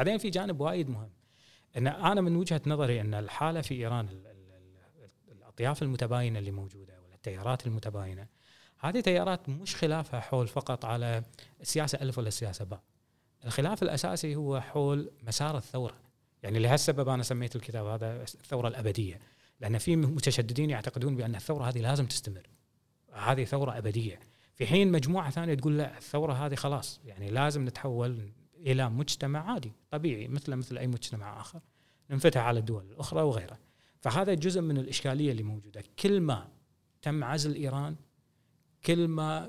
بعدين في جانب وايد مهم. إن أنا من وجهة نظري إن الحالة في إيران الأطياف المتباينة اللي موجودة ولا التيارات المتباينة هذه تيارات مش خلافها حول فقط على السياسة ألف ولا السياسة باء. الخلاف الأساسي هو حول مسار الثورة. يعني لهالسبب أنا سميت الكتاب هذا الثورة الأبدية. لأن في متشددين يعتقدون بأن الثورة هذه لازم تستمر. هذه ثورة أبدية. في حين مجموعة ثانية تقول لا الثورة هذه خلاص. يعني لازم نتحول إلى مجتمع عادي طبيعي مثل مثل أي مجتمع آخر ننفتح على الدول الاخرى وغيرها. فهذا جزء من الإشكالية اللي موجودة. كل ما تم عزل إيران كل ما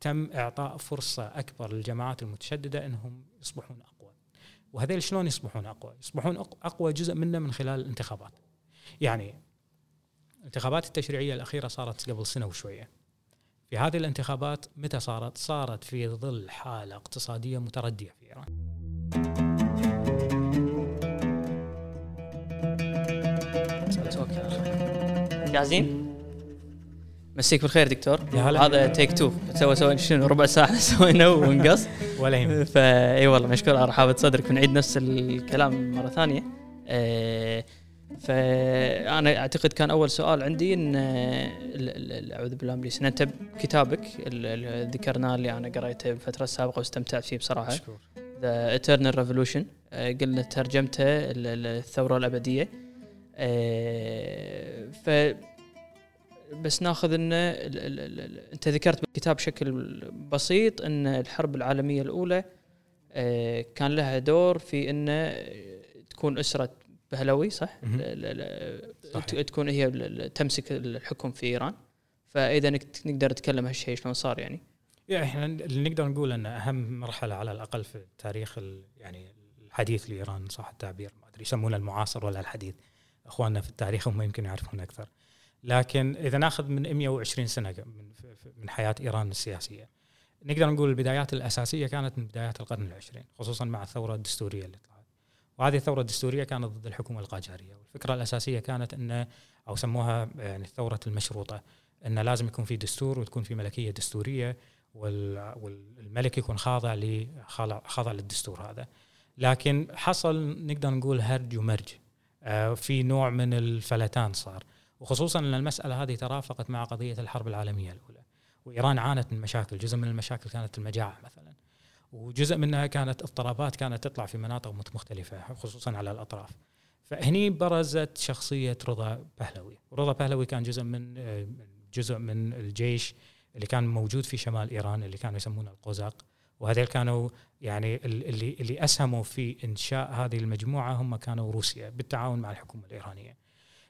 تم إعطاء فرصة أكبر للجماعات المتشددة إنهم يصبحون أقوى. وهذول شلون يصبحون أقوى؟ يصبحون أقوى جزء منه من خلال الانتخابات. يعني الانتخابات التشريعية الأخيرة صارت قبل سنة وشوية. في هذه الانتخابات متى صارت؟ صارت في ظل حالة اقتصادية متردية في إيران. جاهزين؟ مسيك بالخير دكتور. يا هلا. هذا take two سوى سوى شنو؟ ربع ساعة سوينا ونقص. ولا يهمك. إي والله مشكور. على رحابه صدرك بنعيد نفس الكلام مرة ثانية. آه، فأنا أعتقد كان أول سؤال عندي إن آه، أعوذ بالله من ان أنت بكتابك ال- ال- ذكرناه اللي أنا قريته بالفترة السابقة واستمتعت فيه بصراحة. مشكور. ذا Eternal Revolution آه، قلنا ترجمته ال- ال- الثورة الأبدية. آه، ف بس ناخذ إن ال- ال- ال- ال- أنت ذكرت بالكتاب بشكل بسيط إن الحرب العالمية الأولى كان لها دور في إن آه، تكون أسرة بهلوي صح؟ ت- تكون هي تمسك الحكم في إيران. فإذا نقدر نتكلم هالشيء شلون صار يعني؟ يعني إحنا اللي نقدر نقول إن أهم مرحلة على الأقل في تاريخ يعني الحديث لإيران صح؟ التعبير. ما أدري يسمونه المعاصر ولا الحديث. إخواننا في التاريخ هم يمكن يعرفون أكثر. لكن إذا ناخذ من 120 سنة من من حياة إيران السياسية نقدر نقول البدايات الأساسية كانت من بدايات القرن العشرين خصوصا مع الثورة الدستورية اللي طلعت. وهذه الثورة الدستورية كانت ضد الحكومة القاجارية والفكرة الأساسية كانت إن أو سموها يعني ثوره المشروطة إن لازم يكون في دستور وتكون في ملكية دستورية وال- والملك يكون خاضع خاضع للدستور هذا. لكن حصل نقدر نقول هرج ومرج آه، في نوع من الفلتان صار. وخصوصا إن المسألة هذه ترافقت مع قضية الحرب العالمية الأولى. وإيران عانت من مشاكل جزء من المشاكل كانت المجاعة مثلا. وجزء منها كانت اضطرابات كانت تطلع في مناطق مختلفة خصوصا على الأطراف. فهني برزت شخصية رضا بهلوي. ورضا بهلوي كان جزء من آه، جزء من الجيش اللي كان موجود في شمال إيران اللي كانوا يسمونه القوزاق وهذول كانوا يعني ال- اللي اللي أسهموا في إنشاء هذه المجموعة هم كانوا روسيا بالتعاون مع الحكومة الإيرانية.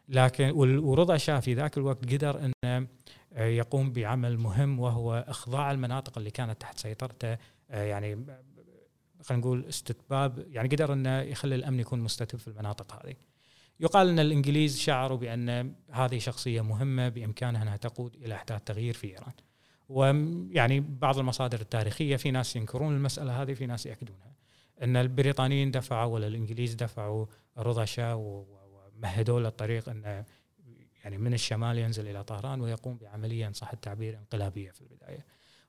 لكن ورضا شاه في ذاك الوقت قدر إنه آه، يقوم بعمل مهم وهو إخضاع المناطق اللي كانت تحت سيطرته يعني ب- خلينا نقول استتباب يعني قدر إنه يخلي الأمن يكون مستتب في المناطق هذه. يقال إن الإنجليز شعروا بأن هذه شخصية مهمة بإمكانها أنها تقود إلى أحداث تغيير في إيران. ويعني بعض المصادر التاريخية في ناس ينكرون المسألة هذه في ناس ياكدونها. إن البريطانيين دفعوا ولا الإنجليز دفعوا رضا شاه ومهدوا له الطريق انه يعني من الشمال ينزل إلى طهران ويقوم بعملية إن صح التعبير انقلابية في البداية.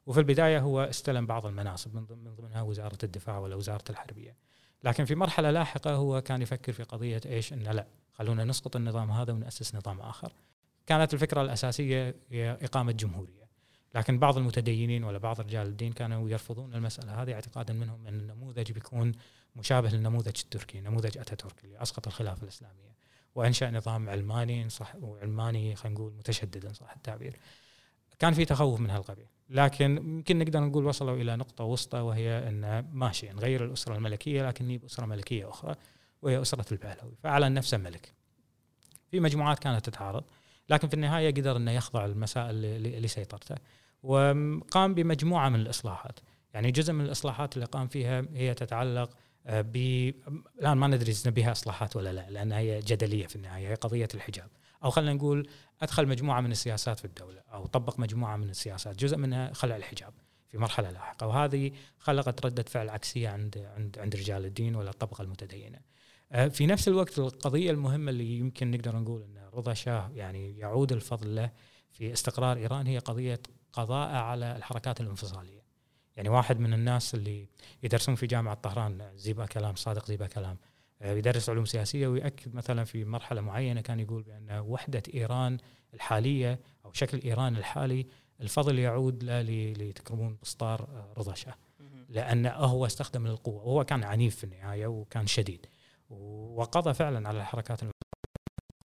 وفي البداية هو استلم بعض المناصب من ضمن من ضمنها وزارة الدفاع ولا وزارة الحربية. لكن في مرحلة لاحقة هو كان يفكر في قضية إيش؟ إنه لا خلونا نسقط النظام هذا ونأسس نظام آخر. كانت الفكرة الأساسية هي إقامة جمهورية. لكن بعض المتدينين ولا بعض رجال الدين كانوا يرفضون المسألة هذه اعتقادا منهم أن النموذج بيكون مشابه للنموذج التركي، نموذج أتاتورك اللي أسقط الخلافة الإسلامية وأنشأ نظام علماني صح وعلماني خلينا نقول متشدد ان صح التعبير. كان في تخوف من هالقبيل، لكن يمكن نقدر نقول وصلوا إلى نقطة وسطى وهي إن ماشي نغير الأسرة الملكية لكن نجيب أسرة ملكية أخرى وهي أسرة البهلوي، فاعلن نفسه ملك. في مجموعات كانت تتعارض، لكن في النهاية قدر إنه يخضع المسائل لسيطرته. وقام بمجموعة من الإصلاحات يعني جزء من الإصلاحات اللي قام فيها هي تتعلق آه، ب الآن ما ندري إذا نبيها إصلاحات ولا لا لأنها هي جدلية في النهاية هي قضية الحجاب أو خلينا نقول أدخل مجموعة من السياسات في الدولة أو طبق مجموعة من السياسات جزء منها خلع الحجاب في مرحلة لاحقة وهذه خلقت ردة فعل عكسية عند عند عند رجال الدين ولا الطبقة المتدينة. آه، في نفس الوقت القضية المهمة اللي يمكن نقدر نقول إن رضا شاه يعني يعود الفضل له في استقرار إيران هي قضية قضاء على الحركات الانفصالية. يعني واحد من الناس اللي يدرسون في جامعة طهران زيبا كلام صادق زيبا كلام يدرس علوم سياسية ويؤكد مثلا في مرحلة معينة كان يقول بأن وحدة إيران الحالية أو شكل إيران الحالي الفضل يعود لتكرمون بسطار آه، رضا شاه. لأنه هو استخدم القوه وهو كان عنيف في النهاية وكان شديد. وقضى فعلا على الحركات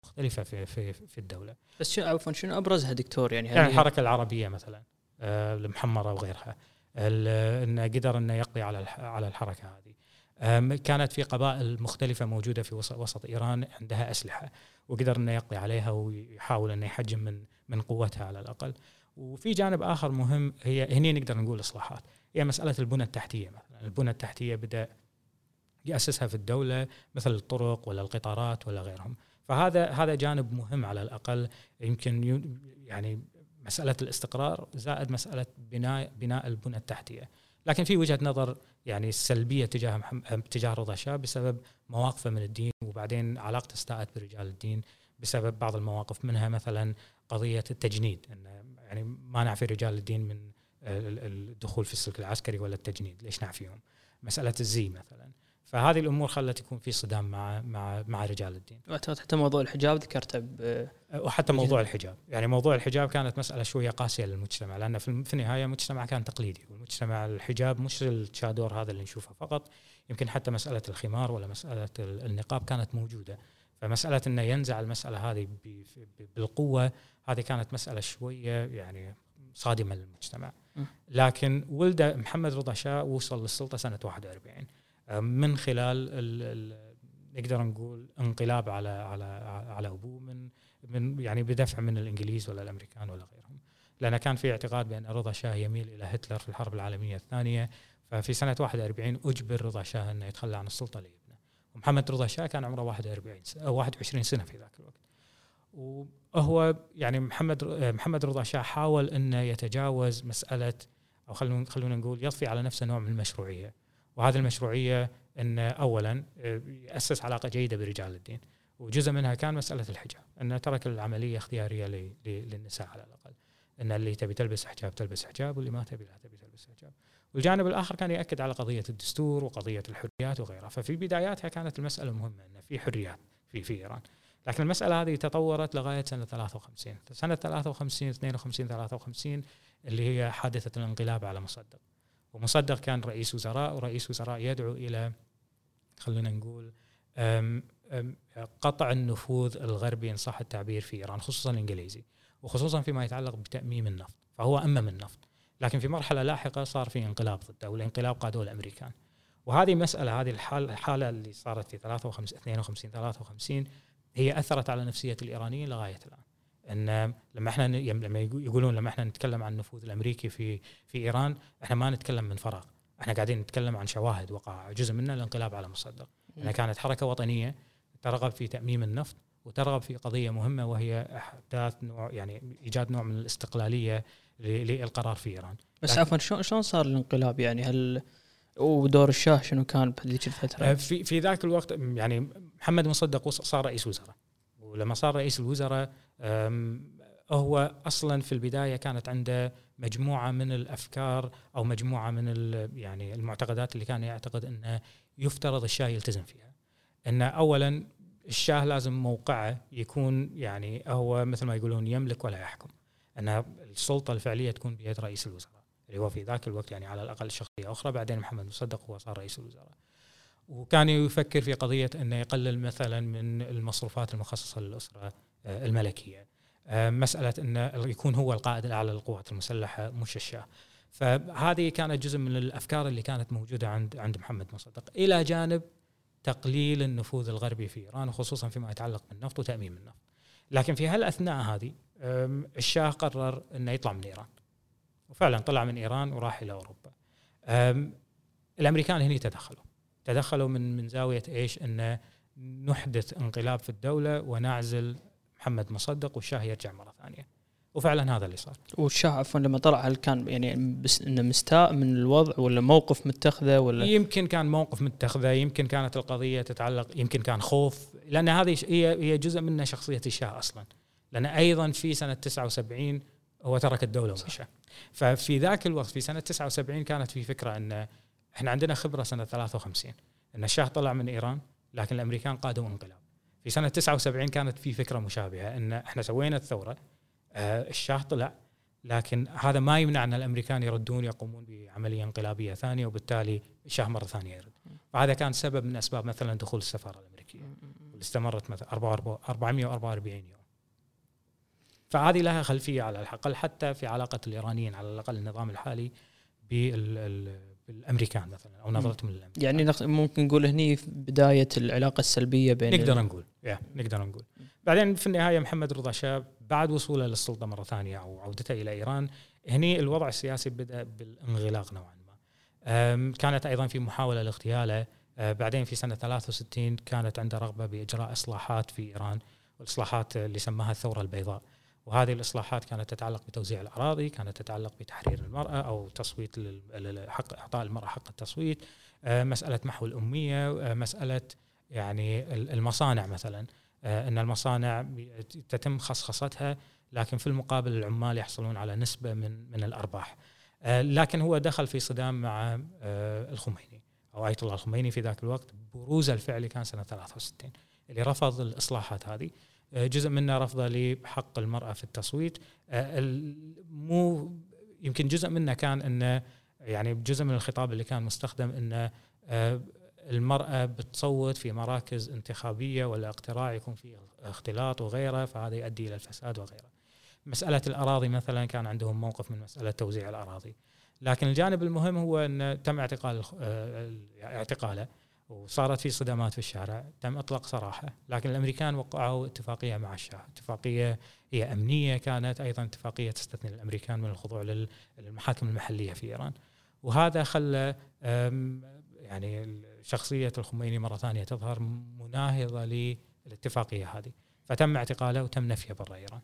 المختلفة في في في الدولة. بس شو عفوا شنو أبرزها دكتور؟ يعني يعني الحركة العربية مثلا آه، المحمره وغيرها انه قدر انه يقضي على على الحركة هذه. كانت في قبائل مختلفة موجودة في وسط إيران عندها أسلحة وقدر انه يقضي عليها ويحاول انه يحجم من من قوتها على الأقل. وفي جانب آخر مهم هي هني نقدر نقول إصلاحات. هي مسألة البنى التحتية مثلا. البنى التحتية بدأ يأسسها في الدولة مثل الطرق ولا القطارات ولا غيرهم. فهذا هذا جانب مهم على الأقل. يمكن يعني مسألة الاستقرار زائد مسألة بناء بناء البنى التحتية. لكن في وجهة نظر يعني سلبيه تجاه تجاه رضا شاه بسبب مواقفه من الدين وبعدين علاقته استاءت برجال الدين بسبب بعض المواقف منها مثلا قضية التجنيد. انه يعني ما نعفي رجال الدين من الدخول في السلك العسكري ولا التجنيد ليش نعفيهم؟ مسألة الزي مثلا. فهذه الأمور خلت يكون في صدام مع مع مع رجال الدين. حتى موضوع الحجاب ذكرته وحتى موضوع الحجاب، يعني موضوع الحجاب كانت مسألة شوية قاسية للمجتمع لأن في النهاية المجتمع كان تقليدي والمجتمع الحجاب مش الشادور هذا اللي نشوفه فقط. يمكن حتى مسألة الخمار ولا مسألة النقاب كانت موجودة. فمسألة إنه ينزع المسألة هذه بالقوة هذه كانت مسألة شوية يعني صادمة للمجتمع. لكن ولده محمد رضا شاه وصل للسلطة سنة 41 من خلال ال ال نقدر نقول انقلاب على على على أبوه من من يعني بدفع من الإنجليز ولا الأمريكان ولا غيرهم. لأن كان في اعتقاد بأن رضا شاه يميل إلى هتلر في الحرب العالمية الثانية ففي سنة 41 أجبر رضا شاه إنه يتخلى عن السلطة لابنه. ومحمد رضا شاه كان عمره 41 سنه 21 سنة في ذاك الوقت. وهو يعني محمد محمد رضا شاه حاول إنه يتجاوز مسألة أو خلونا نقول يضفي على نفسه نوع من المشروعية. وهذه المشروعية إن اولا آه، يأسس علاقة جيدة برجال الدين. وجزء منها كان مسألة الحجاب انه ترك العملية اختيارية للنساء على الأقل. إن اللي تبي تلبس حجاب تلبس حجاب واللي ما تبي لا تبي تلبس حجاب. والجانب الآخر كان يأكد على قضية الدستور وقضية الحريات وغيرها. ففي بداياتها كانت المسألة مهمة إن في حريات في في إيران. لكن المسألة هذه تطورت لغاية سنة 53 سنة 53 52 53 اللي هي حادثة الانقلاب على مصدق. ومصدق كان رئيس وزراء ورئيس وزراء يدعو إلى خلينا نقول أم أم قطع النفوذ الغربي إن صح التعبير في إيران خصوصا الإنجليزي وخصوصا فيما يتعلق بتأميم النفط فهو أمم النفط. لكن في مرحلة لاحقة صار في انقلاب ضده والانقلاب قادوه الأمريكان. وهذه مسألة هذه الحالة اللي صارت في 53 52 53 هي أثرت على نفسية الإيرانيين لغاية الآن. إن لما إحنا لما يقولون لما إحنا نتكلم عن النفوذ الأمريكي في في إيران إحنا ما نتكلم من فراغ إحنا قاعدين نتكلم عن شواهد وقع جزء منها الانقلاب على مصدق انها كانت حركة وطنية ترغب في تأميم النفط وترغب في قضية مهمة وهي إحداث نوع يعني إيجاد نوع من الاستقلالية للقرار في إيران. بس عفوا شلون شلون صار الانقلاب؟ يعني هل ودور الشاه شنو كان بهذيك الفترة؟ آه، في في ذاك الوقت يعني محمد مصدق صار رئيس وزراء. ولما صار رئيس الوزراء هو أصلا في البداية كانت عنده مجموعة من الأفكار أو مجموعة من يعني المعتقدات اللي كان يعتقد إنه يفترض الشاه يلتزم فيها. ان اولا الشاه لازم موقعه يكون يعني هو مثل ما يقولون يملك ولا يحكم. ان السلطة الفعلية تكون بيد رئيس الوزراء اللي هو في ذاك الوقت يعني على الأقل شخصية أخرى بعدين محمد مصدق هو صار رئيس الوزراء. وكان يفكر في قضية إنه يقلل مثلا من المصروفات المخصصة للأسرة الملكية. آه، مسألة انه يكون هو القائد الأعلى للقوات المسلحة مش الشاه. فهذه كانت جزء من الأفكار اللي كانت موجودة عند عند محمد مصدق. إلى جانب تقليل النفوذ الغربي في إيران وخصوصا فيما يتعلق بالنفط وتاميم النفط. لكن في هالأثناء هذه الشاه قرر إنه يطلع من إيران. وفعلا طلع من إيران وراح إلى أوروبا. الأمريكان هنا تدخلوا. تدخلوا من من زاوية إيش؟ إنه نحدث انقلاب في الدولة ونعزل محمد مصدق والشاه يرجع مرة ثانية. وفعلا هذا اللي صار. والشاه عفوا لما طلع هل كان يعني بس إنه مستاء من الوضع ولا موقف متخذه ولا؟ يمكن كان موقف متخذه يمكن كانت القضية تتعلق يمكن كان خوف لأن هذه هي هي جزء من شخصية الشاه أصلا. لأن أيضا في سنة 79 هو ترك الدولة ومشى. ففي ذاك الوقت في سنة 79 كانت في فكرة إن إحنا عندنا خبرة سنة 53 إن الشاه طلع من إيران لكن الأمريكان قادوا انقلاب. في سنة 79 كانت في فكرة مشابهة إن إحنا سوينا الثورة آه، الشاه طلع لكن هذا ما يمنع ان الأمريكان يردون يقومون بعملية انقلابية ثانية وبالتالي الشاه مرة ثانية يرد. فهذا كان سبب من أسباب مثلا دخول السفارة الأمريكية. واللي استمرت مثلا 444 يوم. فهذه لها خلفية على الأقل حتى في علاقة الإيرانيين على الأقل النظام الحالي بالأمريكان مثلا أو نظرتهم للأمريكان. يعني ممكن نقول هني بداية العلاقة السلبية بين نقدر نقول يا نقدر نقول. بعدين في النهاية محمد رضا شاه بعد وصوله للسلطة مرة ثانية أو عودته إلى إيران هني الوضع السياسي بدأ بالانغلاق نوعا ما. كانت أيضا في محاولة لاغتياله. بعدين في سنة 63 كانت عنده رغبة بإجراء إصلاحات في إيران والإصلاحات اللي سماها الثورة البيضاء. وهذه الإصلاحات كانت تتعلق بتوزيع الأراضي، كانت تتعلق بتحرير المرأة أو تصويت حق إعطاء المرأة حق التصويت، أه، مسألة محو الأمية، أه، مسألة يعني المصانع مثلا إن المصانع تتم خصخصتها لكن في المقابل العمال يحصلون على نسبة من من الأرباح. لكن هو دخل في صدام مع الخميني. أو آية الله الخميني في ذاك الوقت بروزه الفعلي كان سنة 63 اللي رفض الإصلاحات هذه آه، جزء منه رفضه لحق المرأة في التصويت. آه، مو يمكن جزء منه كان إنه يعني جزء من الخطاب اللي كان مستخدم إنه آه، المرأة بتصوت في مراكز انتخابية ولا اقتراع يكون فيه اختلاط وغيره فهذا يؤدي إلى الفساد وغيره. مسألة الأراضي مثلا كان عندهم موقف من مسألة توزيع الأراضي. لكن الجانب المهم هو إن تم اعتقال آه، اعتقاله. وصارت في صدامات في الشارع تم إطلاق سراحة. لكن الأمريكان وقعوا اتفاقية مع الشاه اتفاقية هي أمنية كانت أيضا اتفاقية تستثني الأمريكان من الخضوع للمحاكم المحلية في إيران. وهذا خلى يعني شخصية الخميني مرة ثانية تظهر مناهضة للاتفاقية هذه. فتم اعتقاله وتم نفيه برا إيران.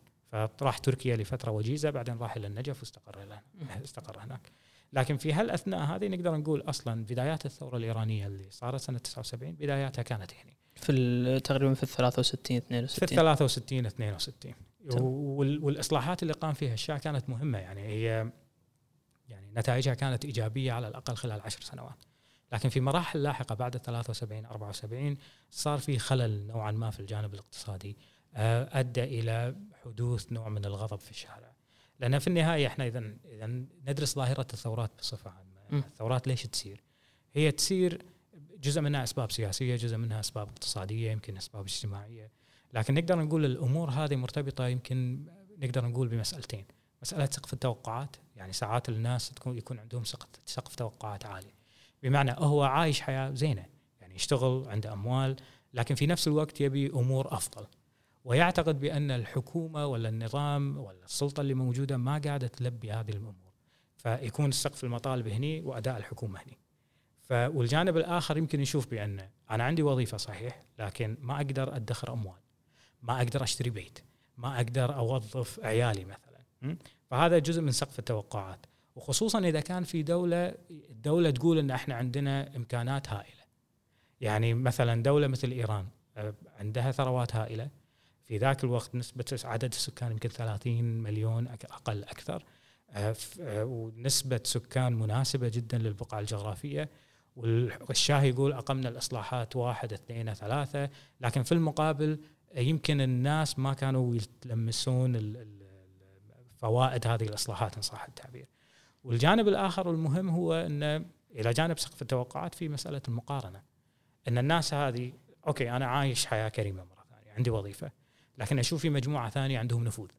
فراح تركيا لفترة وجيزة بعدين راح إلى النجف واستقر استقر هناك. لكن في هالأثناء هذه نقدر نقول أصلا بدايات الثورة الإيرانية اللي صارت سنة 79 بداياتها كانت هنا في تقريبا في ال 63 62 في ال 63 62 والإصلاحات اللي قام فيها الشاه كانت مهمة يعني. هي يعني نتائجها كانت إيجابية على الأقل خلال عشر سنوات. لكن في مراحل لاحقة بعد 73 74 صار في خلل نوعا ما في الجانب الاقتصادي آه، أدى إلى حدوث نوع من الغضب في الشارع. لأن في النهاية إحنا اذا اذا ندرس ظاهرة الثورات بصفة عامة. الثورات ليش تصير؟ هي تصير جزء منها أسباب سياسية جزء منها أسباب اقتصادية يمكن أسباب اجتماعية. لكن نقدر نقول الأمور هذه مرتبطة يمكن نقدر نقول بمسألتين. مسألة سقف التوقعات يعني ساعات الناس تكون يكون عندهم سقف توقعات عالي. بمعنى هو عايش حياة زينة يعني يشتغل عنده أموال لكن في نفس الوقت يبي أمور أفضل. ويعتقد بأن الحكومة ولا النظام ولا السلطة اللي موجودة ما قاعدة تلبي هذه الأمور. فيكون سقف المطالب هني وأداء الحكومة هني. والجانب الآخر يمكن يشوف بأن أنا عندي وظيفة صحيح لكن ما أقدر أدخر أموال. ما أقدر أشتري بيت. ما أقدر أوظف عيالي مثلا. فهذا جزء من سقف التوقعات. وخصوصا إذا كان في دولة الدولة تقول إن إحنا عندنا إمكانات هائلة. يعني مثلا دولة مثل إيران آه، عندها ثروات هائلة. في ذاك الوقت نسبة عدد السكان يمكن 30 مليون أقل أكثر. آه، آه، ونسبة سكان مناسبة جدا للبقعة الجغرافية. والشاه يقول أقمنا الإصلاحات واحد اثنين ثلاثة. لكن في المقابل يمكن الناس ما كانوا يتلمسون فوائد هذه الإصلاحات إن صح التعبير. والجانب الآخر المهم هو أن إلى جانب سقف التوقعات في مسألة المقارنة. أن الناس هذه أوكي أنا عايش حياة كريمة مرة ثانية عندي وظيفة. لكن أشوف في مجموعة ثانية عندهم نفوذ.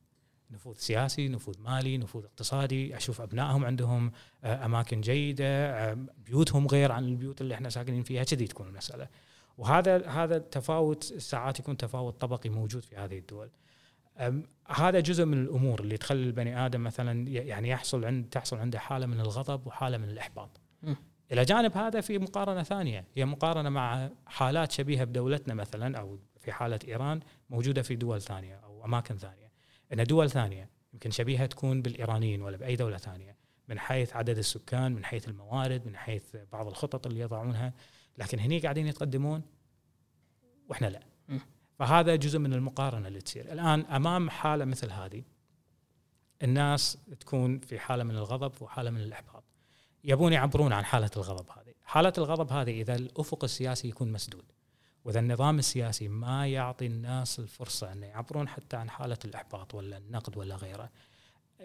نفوذ سياسي نفوذ مالي نفوذ اقتصادي. أشوف أبنائهم عندهم آه، أماكن جيدة آه، بيوتهم غير عن البيوت اللي إحنا ساكنين فيها. كذي تكون المسألة. وهذا هذا التفاوت ساعات يكون تفاوت طبقي موجود في هذه الدول. هذا جزء من الأمور اللي تخلي البني آدم مثلا يعني يحصل عند تحصل عنده حالة من الغضب وحالة من الإحباط. إلى جانب هذا في مقارنة ثانية. هي مقارنة مع حالات شبيهة بدولتنا مثلا أو في حالة إيران موجودة في دول ثانية أو أماكن ثانية. إن دول ثانية يمكن شبيهة تكون بالإيرانيين ولا بأي دولة ثانية من حيث عدد السكان من حيث الموارد من حيث بعض الخطط اللي يضعونها. لكن هني قاعدين يتقدمون وإحنا لا. فهذا جزء من المقارنة اللي تصير. الآن أمام حالة مثل هذه الناس تكون في حالة من الغضب وحالة من الإحباط. يبون يعبرون عن حالة الغضب هذه. حالة الغضب هذه إذا الأفق السياسي يكون مسدود. وإذا النظام السياسي ما يعطي الناس الفرصة أن يعبرون حتى عن حالة الإحباط ولا النقد ولا غيره.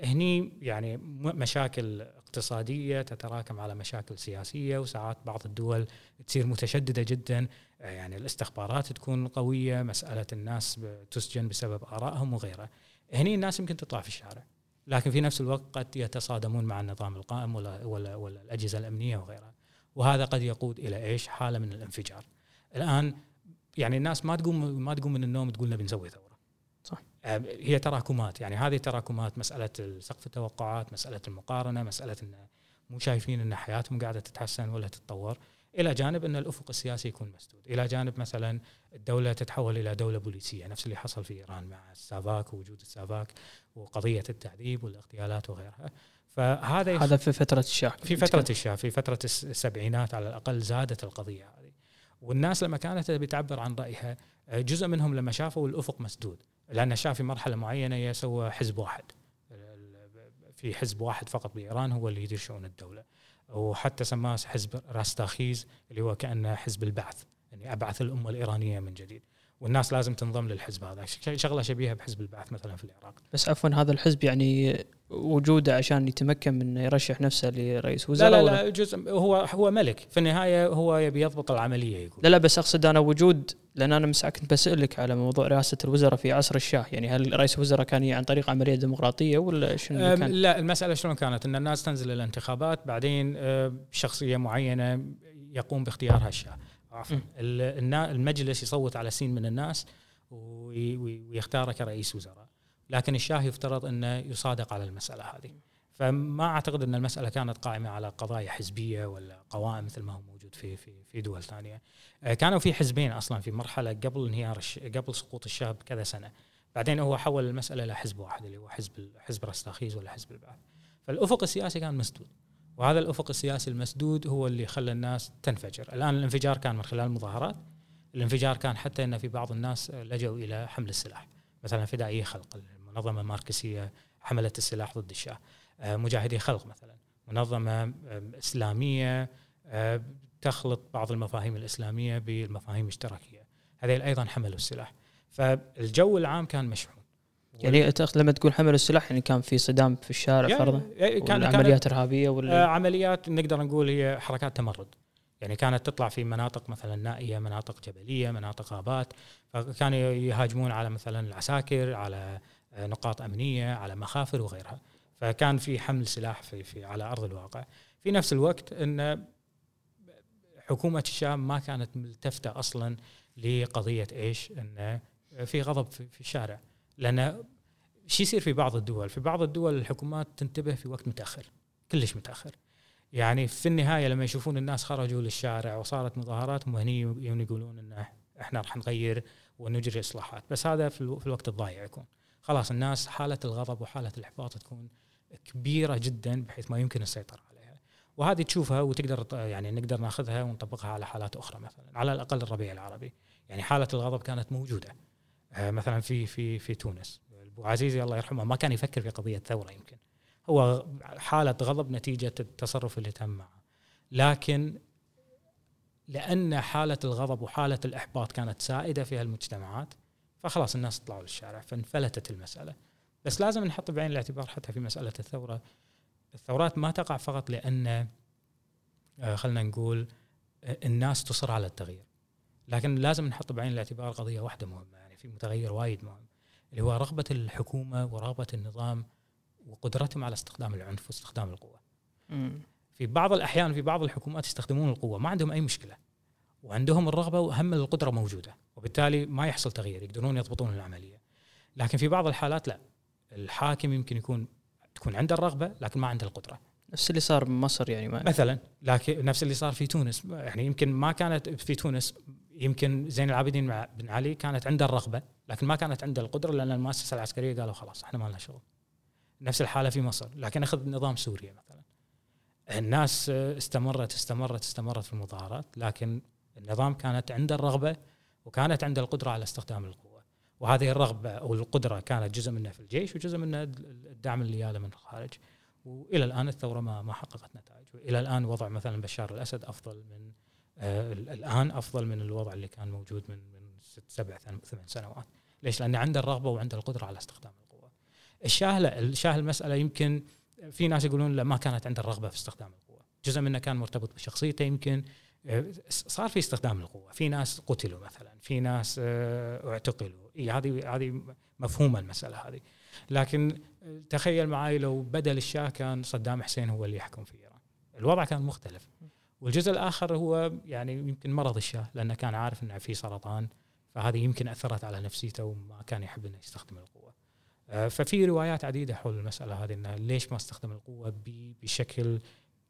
هني يعني مشاكل اقتصادية تتراكم على مشاكل سياسية وساعات بعض الدول تصير متشددة جدا. يعني الاستخبارات تكون قوية مسألة الناس تسجن بسبب آرائهم وغيره. هني الناس يمكن تطلع في الشارع. لكن في نفس الوقت قد يتصادمون مع النظام القائم ولا ولا, ولا الأجهزة الأمنية وغيرها. وهذا قد يقود إلى إيش؟ حالة من الانفجار. الآن يعني الناس ما تقوم ما تقوم من النوم تقول نبي نسوي ثورة. صح. هي تراكمات. يعني هذه تراكمات مسألة سقف التوقعات مسألة المقارنة مسألة إن مو شايفين إن حياتهم قاعدة تتحسن ولا تتطور. إلى جانب أن الأفق السياسي يكون مسدود. إلى جانب مثلا الدولة تتحول إلى دولة بوليسية نفس اللي حصل في إيران مع السافاك ووجود السافاك وقضية التعذيب والاغتيالات وغيرها. فهذا هذا في فترة الشاه في فترة الشاه في فترة السبعينات على الأقل زادت القضية هذه. والناس لما كانت تبي تعبر عن رأيها جزء منهم لما شافوا الأفق مسدود لأن شاف في مرحلة معينة يسوى حزب واحد. في حزب واحد فقط بإيران هو اللي يدير شؤون الدولة. وحتى سماه حزب راستاخيز اللي هو كأنه حزب البعث يعني أبعث الأمة الإيرانية من جديد. والناس لازم تنضم للحزب هذا. شغلة شبيهة بحزب البعث مثلا في العراق. بس عفوا هذا الحزب يعني وجوده عشان يتمكن من يرشح نفسه لرئيس وزراء لا لا, لا جزء هو هو ملك. في النهاية هو يبي يضبط العملية يقول. لا لا بس أقصد أنا وجود لأن أنا مساء كنت بسألك على موضوع رئاسة الوزراء في عصر الشاه. يعني هل رئيس الوزراء كان عن طريق عملية ديمقراطية ولا شنو كان؟ لا المسألة شلون كانت؟ إن الناس تنزل الانتخابات بعدين شخصية معينة يقوم باختيارها الشاه. عفوا. المجلس يصوت على سين من الناس ويختاره كرئيس وزراء. لكن الشاه يفترض أنه يصادق على المسألة هذه. فما أعتقد أن المسألة كانت قائمة على قضايا حزبية ولا قوائم مثل ما هو موجود في في في دول ثانية. آه، كانوا في حزبين أصلا في مرحلة قبل انهيار قبل سقوط الشاه بكذا سنة. بعدين هو حول المسألة إلى حزب واحد اللي هو حزب حزب رستاخيز ولا حزب البعث. فالأفق السياسي كان مسدود. وهذا الأفق السياسي المسدود هو اللي خلى الناس تنفجر. الآن الانفجار كان من خلال المظاهرات. الانفجار كان حتى إن في بعض الناس لجوا إلى حمل السلاح. مثلا فدائي خلق. المنظمة الماركسيه حملت السلاح ضد الشاه. آه، مجاهدي خلق مثلا. منظمة إسلامية آه، تخلط بعض المفاهيم الإسلامية بالمفاهيم الاشتراكية. هذيل أيضا حملوا السلاح. فالجو العام كان مشحون. يعني لما تقول حمل السلاح يعني كان في صدام في الشارع يعني فرضا؟ كان عمليات إرهابية ولا آه عمليات نقدر نقول هي حركات تمرد. يعني كانت تطلع في مناطق مثلا نائية مناطق جبلية مناطق غابات فكانوا يهاجمون على مثلا العساكر على آه، نقاط أمنية على مخافر وغيرها. فكان في حمل سلاح في, في على أرض الواقع. في نفس الوقت إن حكومة الشام ما كانت ملتفتة أصلا لقضية إيش؟ إن في غضب في الشارع. لأن شو يصير في بعض الدول في بعض الدول الحكومات تنتبه في وقت متأخر كلش متأخر. يعني في النهاية لما يشوفون الناس خرجوا للشارع وصارت مظاهرات هم هني يقولون إن إحنا راح نغير ونجري إصلاحات. بس هذا في الوقت الضايع يكون. خلاص الناس حالة الغضب وحالة الإحباط تكون كبيرة جدا بحيث ما يمكن السيطرة عليها. وهذه تشوفها وتقدر يعني نقدر ناخذها ونطبقها على حالات أخرى مثلا على الأقل الربيع العربي. يعني حالة الغضب كانت موجودة. مثلا في في في تونس. أبو عزيزي الله يرحمه ما كان يفكر في قضية ثورة يمكن. هو حالة غضب نتيجة التصرف اللي تم معه. لكن لأن حالة الغضب وحالة الإحباط كانت سائدة في المجتمعات فخلاص الناس طلعوا للشارع فانفلتت المسألة. بس لازم نحط بعين الاعتبار حتى في مسألة الثورة. الثورات ما تقع فقط لأن آه، خلينا نقول آه، الناس تصر على التغيير. لكن لازم نحط بعين الاعتبار قضية واحدة مهمة. في متغير وايد مهم اللي هو رغبة الحكومة ورغبة النظام وقدرتهم على استخدام العنف واستخدام القوة. في بعض الأحيان في بعض الحكومات يستخدمون القوة ما عندهم أي مشكلة. وعندهم الرغبة وهم القدرة موجودة وبالتالي ما يحصل تغيير يقدرون يضبطون العملية. لكن في بعض الحالات لا الحاكم يمكن يكون تكون عنده الرغبة لكن ما عنده القدرة. نفس اللي صار بمصر يعني ما مثلا لكن نفس اللي صار في تونس يعني يمكن ما كانت في تونس يمكن زين العابدين بن علي كانت عنده الرغبة لكن ما كانت عنده القدرة لأن المؤسسة العسكرية قالوا خلاص إحنا ما لنا شغل. نفس الحالة في مصر لكن أخذ نظام سوريا مثلا. الناس استمرت استمرت استمرت في المظاهرات لكن النظام كانت عنده الرغبة وكانت عنده القدرة على استخدام القوة. وهذه الرغبة أو القدرة كانت جزء منها في الجيش وجزء منها الدعم اللي ياله من الخارج وإلى الآن الثورة ما ما حققت نتائج وإلى الآن وضع مثلا بشار الأسد أفضل من الآن أفضل من الوضع اللي كان موجود من من ست سبع ثمان سنوات ليش؟ لأن عنده الرغبة وعنده القدرة على استخدام القوة. الشاه لا الشاه المساله يمكن في ناس يقولون لا ما كانت عنده الرغبة في استخدام القوة، جزء منه كان مرتبط بشخصيته يمكن آه، صار في استخدام القوة، في ناس قتلوا مثلا، في ناس آه، اعتقلوا، هذه هذه مفهومه المسألة هذه. لكن تخيل معي لو بدل الشاه كان صدام حسين هو اللي يحكم في إيران، الوضع كان مختلف. والجزء الآخر هو يعني يمكن مرض الشاه لأنه كان عارف إنه في سرطان فهذه يمكن أثرت على نفسيته وما كان يحب إنه يستخدم القوة. آه، ففي روايات عديدة حول المسألة هذه إنه ليش ما استخدم القوة بشكل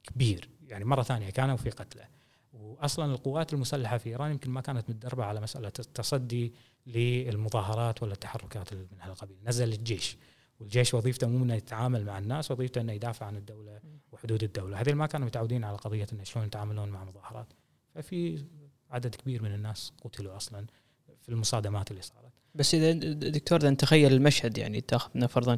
كبير؟ يعني مرة ثانية كانوا في قتله. واصلا القوات المسلحة في إيران يمكن ما كانت متدربة على مسألة التصدي للمظاهرات ولا التحركات من هالقبيل نزل الجيش. والجيش وظيفته مو إنه يتعامل مع الناس وظيفته إنه يدافع عن الدولة وحدود الدولة. هذول ما كانوا متعودين على قضية إنه شلون يتعاملون مع مظاهرات. ففي عدد كبير من الناس قتلوا أصلا في المصادمات اللي صارت. بس إذا دكتور إذا نتخيل المشهد يعني تاخذنا فرضا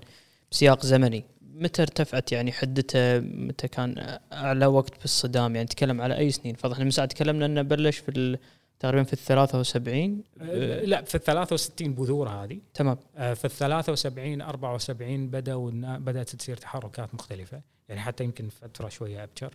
بسياق زمني متى ارتفعت يعني حدته؟ متى كان أعلى وقت بالصدام؟ يعني نتكلم على أي سنين؟ فرضا إحنا من ساعة تكلمنا إنه بلش في تقريبا في ال 73 أه، لا في ال 63 بذور هذه. تمام. أه، في ال 73 74 بدأوا بدأت تصير تحركات مختلفة يعني حتى يمكن فترة شوية أبكر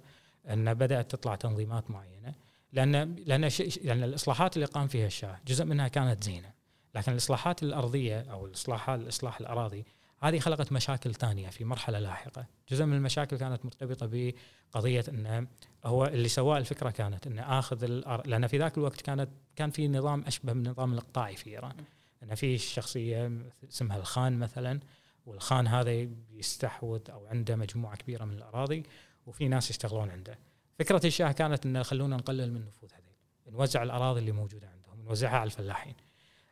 أن بدأت تطلع تنظيمات معينة. لأن لأن لأن الإصلاحات اللي قام فيها الشاه جزء منها كانت زينة لكن الإصلاحات الأرضية أو الإصلاح الإصلاح الأراضي هذه خلقت مشاكل ثانية في مرحلة لاحقة، جزء من المشاكل كانت مرتبطة بقضية انه هو اللي سواه الفكرة كانت إنه آخذ. لأن في ذاك الوقت كانت كان في نظام أشبه من النظام الاقطاعي في إيران، إنه في شخصية اسمها الخان مثلا والخان هذا يستحوذ أو عنده مجموعة كبيرة من الأراضي وفي ناس يشتغلون عنده. فكرة الشاة كانت إنه خلونا نقلل من نفوذ هذيل، نوزع الأراضي اللي موجودة عندهم، نوزعها على الفلاحين.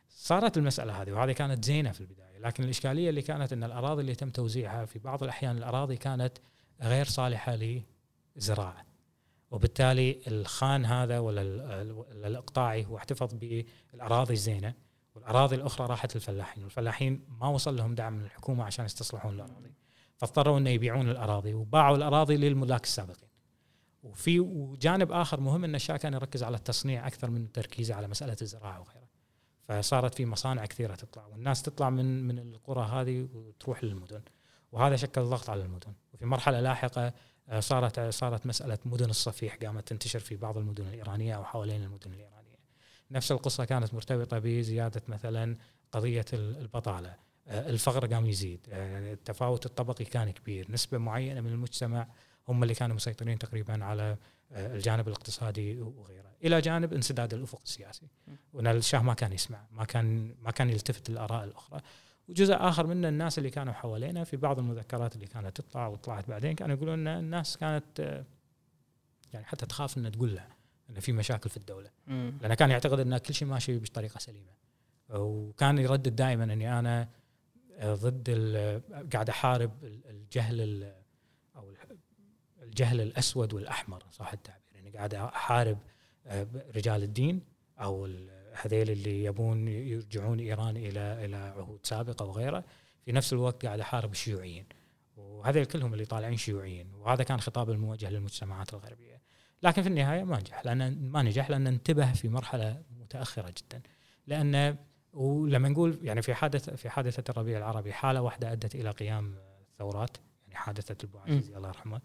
صارت المسألة هذه وهذه كانت زينة في البداية. لكن الإشكالية اللي كانت إن الأراضي اللي تم توزيعها في بعض الأحيان الأراضي كانت غير صالحة للزراعه وبالتالي الخان هذا ولا الإقطاعي هو احتفظ بالأراضي الزينة والأراضي الأخرى راحت للفلاحين والفلاحين ما وصل لهم دعم من الحكومة عشان يستصلحون الأراضي. فاضطروا إنه يبيعون الأراضي وباعوا الأراضي للملاك السابقين. وفي وجانب آخر مهم إن الشاه كان يركز على التصنيع أكثر من تركيزه على مسألة الزراعة وغيرها. فصارت في مصانع كثيرة تطلع والناس تطلع من من القرى هذه وتروح للمدن. وهذا شكل ضغط على المدن. وفي مرحلة لاحقة صارت صارت مسألة مدن الصفيح قامت تنتشر في بعض المدن الإيرانية أو حوالين المدن الإيرانية. نفس القصة كانت مرتبطة بزيادة مثلا قضية البطالة. آه، الفقر قام يزيد. آه، التفاوت الطبقي كان كبير. نسبة معينة من المجتمع هم اللي كانوا مسيطرين تقريبا على الجانب الاقتصادي وغيره. إلى جانب انسداد الأفق السياسي. وان الشاه ما كان يسمع ما كان ما كان يلتفت للآراء الأخرى. وجزء آخر من الناس اللي كانوا حوالينا في بعض المذكرات اللي كانت تطلع وطلعت بعدين كانوا يقولون إن الناس كانت يعني حتى تخاف ان تقول له إن في مشاكل في الدولة. لأنه كان يعتقد إن كل شيء ماشي بطريقة سليمة. وكان يردد دائما إني أنا ضد قاعد أحارب الجهل أو الجهل الأسود والأحمر صح التعبير. يعني قاعد أحارب آه، رجال الدين أو هذيل اللي يبون يرجعون إيران إلى إلى عهود سابقة وغيره في نفس الوقت قاعد أحارب الشيوعيين. وهذول كلهم اللي طالعين شيوعيين وهذا كان خطاب الموجه للمجتمعات الغربية. لكن في النهاية ما نجح لأن ما نجح لأن انتبه في مرحلة متأخرة جدا. لأن ولما نقول يعني في حادث في حادثة الربيع العربي حالة واحدة أدت إلى قيام ثورات يعني حادثة البوعزيزي الله يرحمه.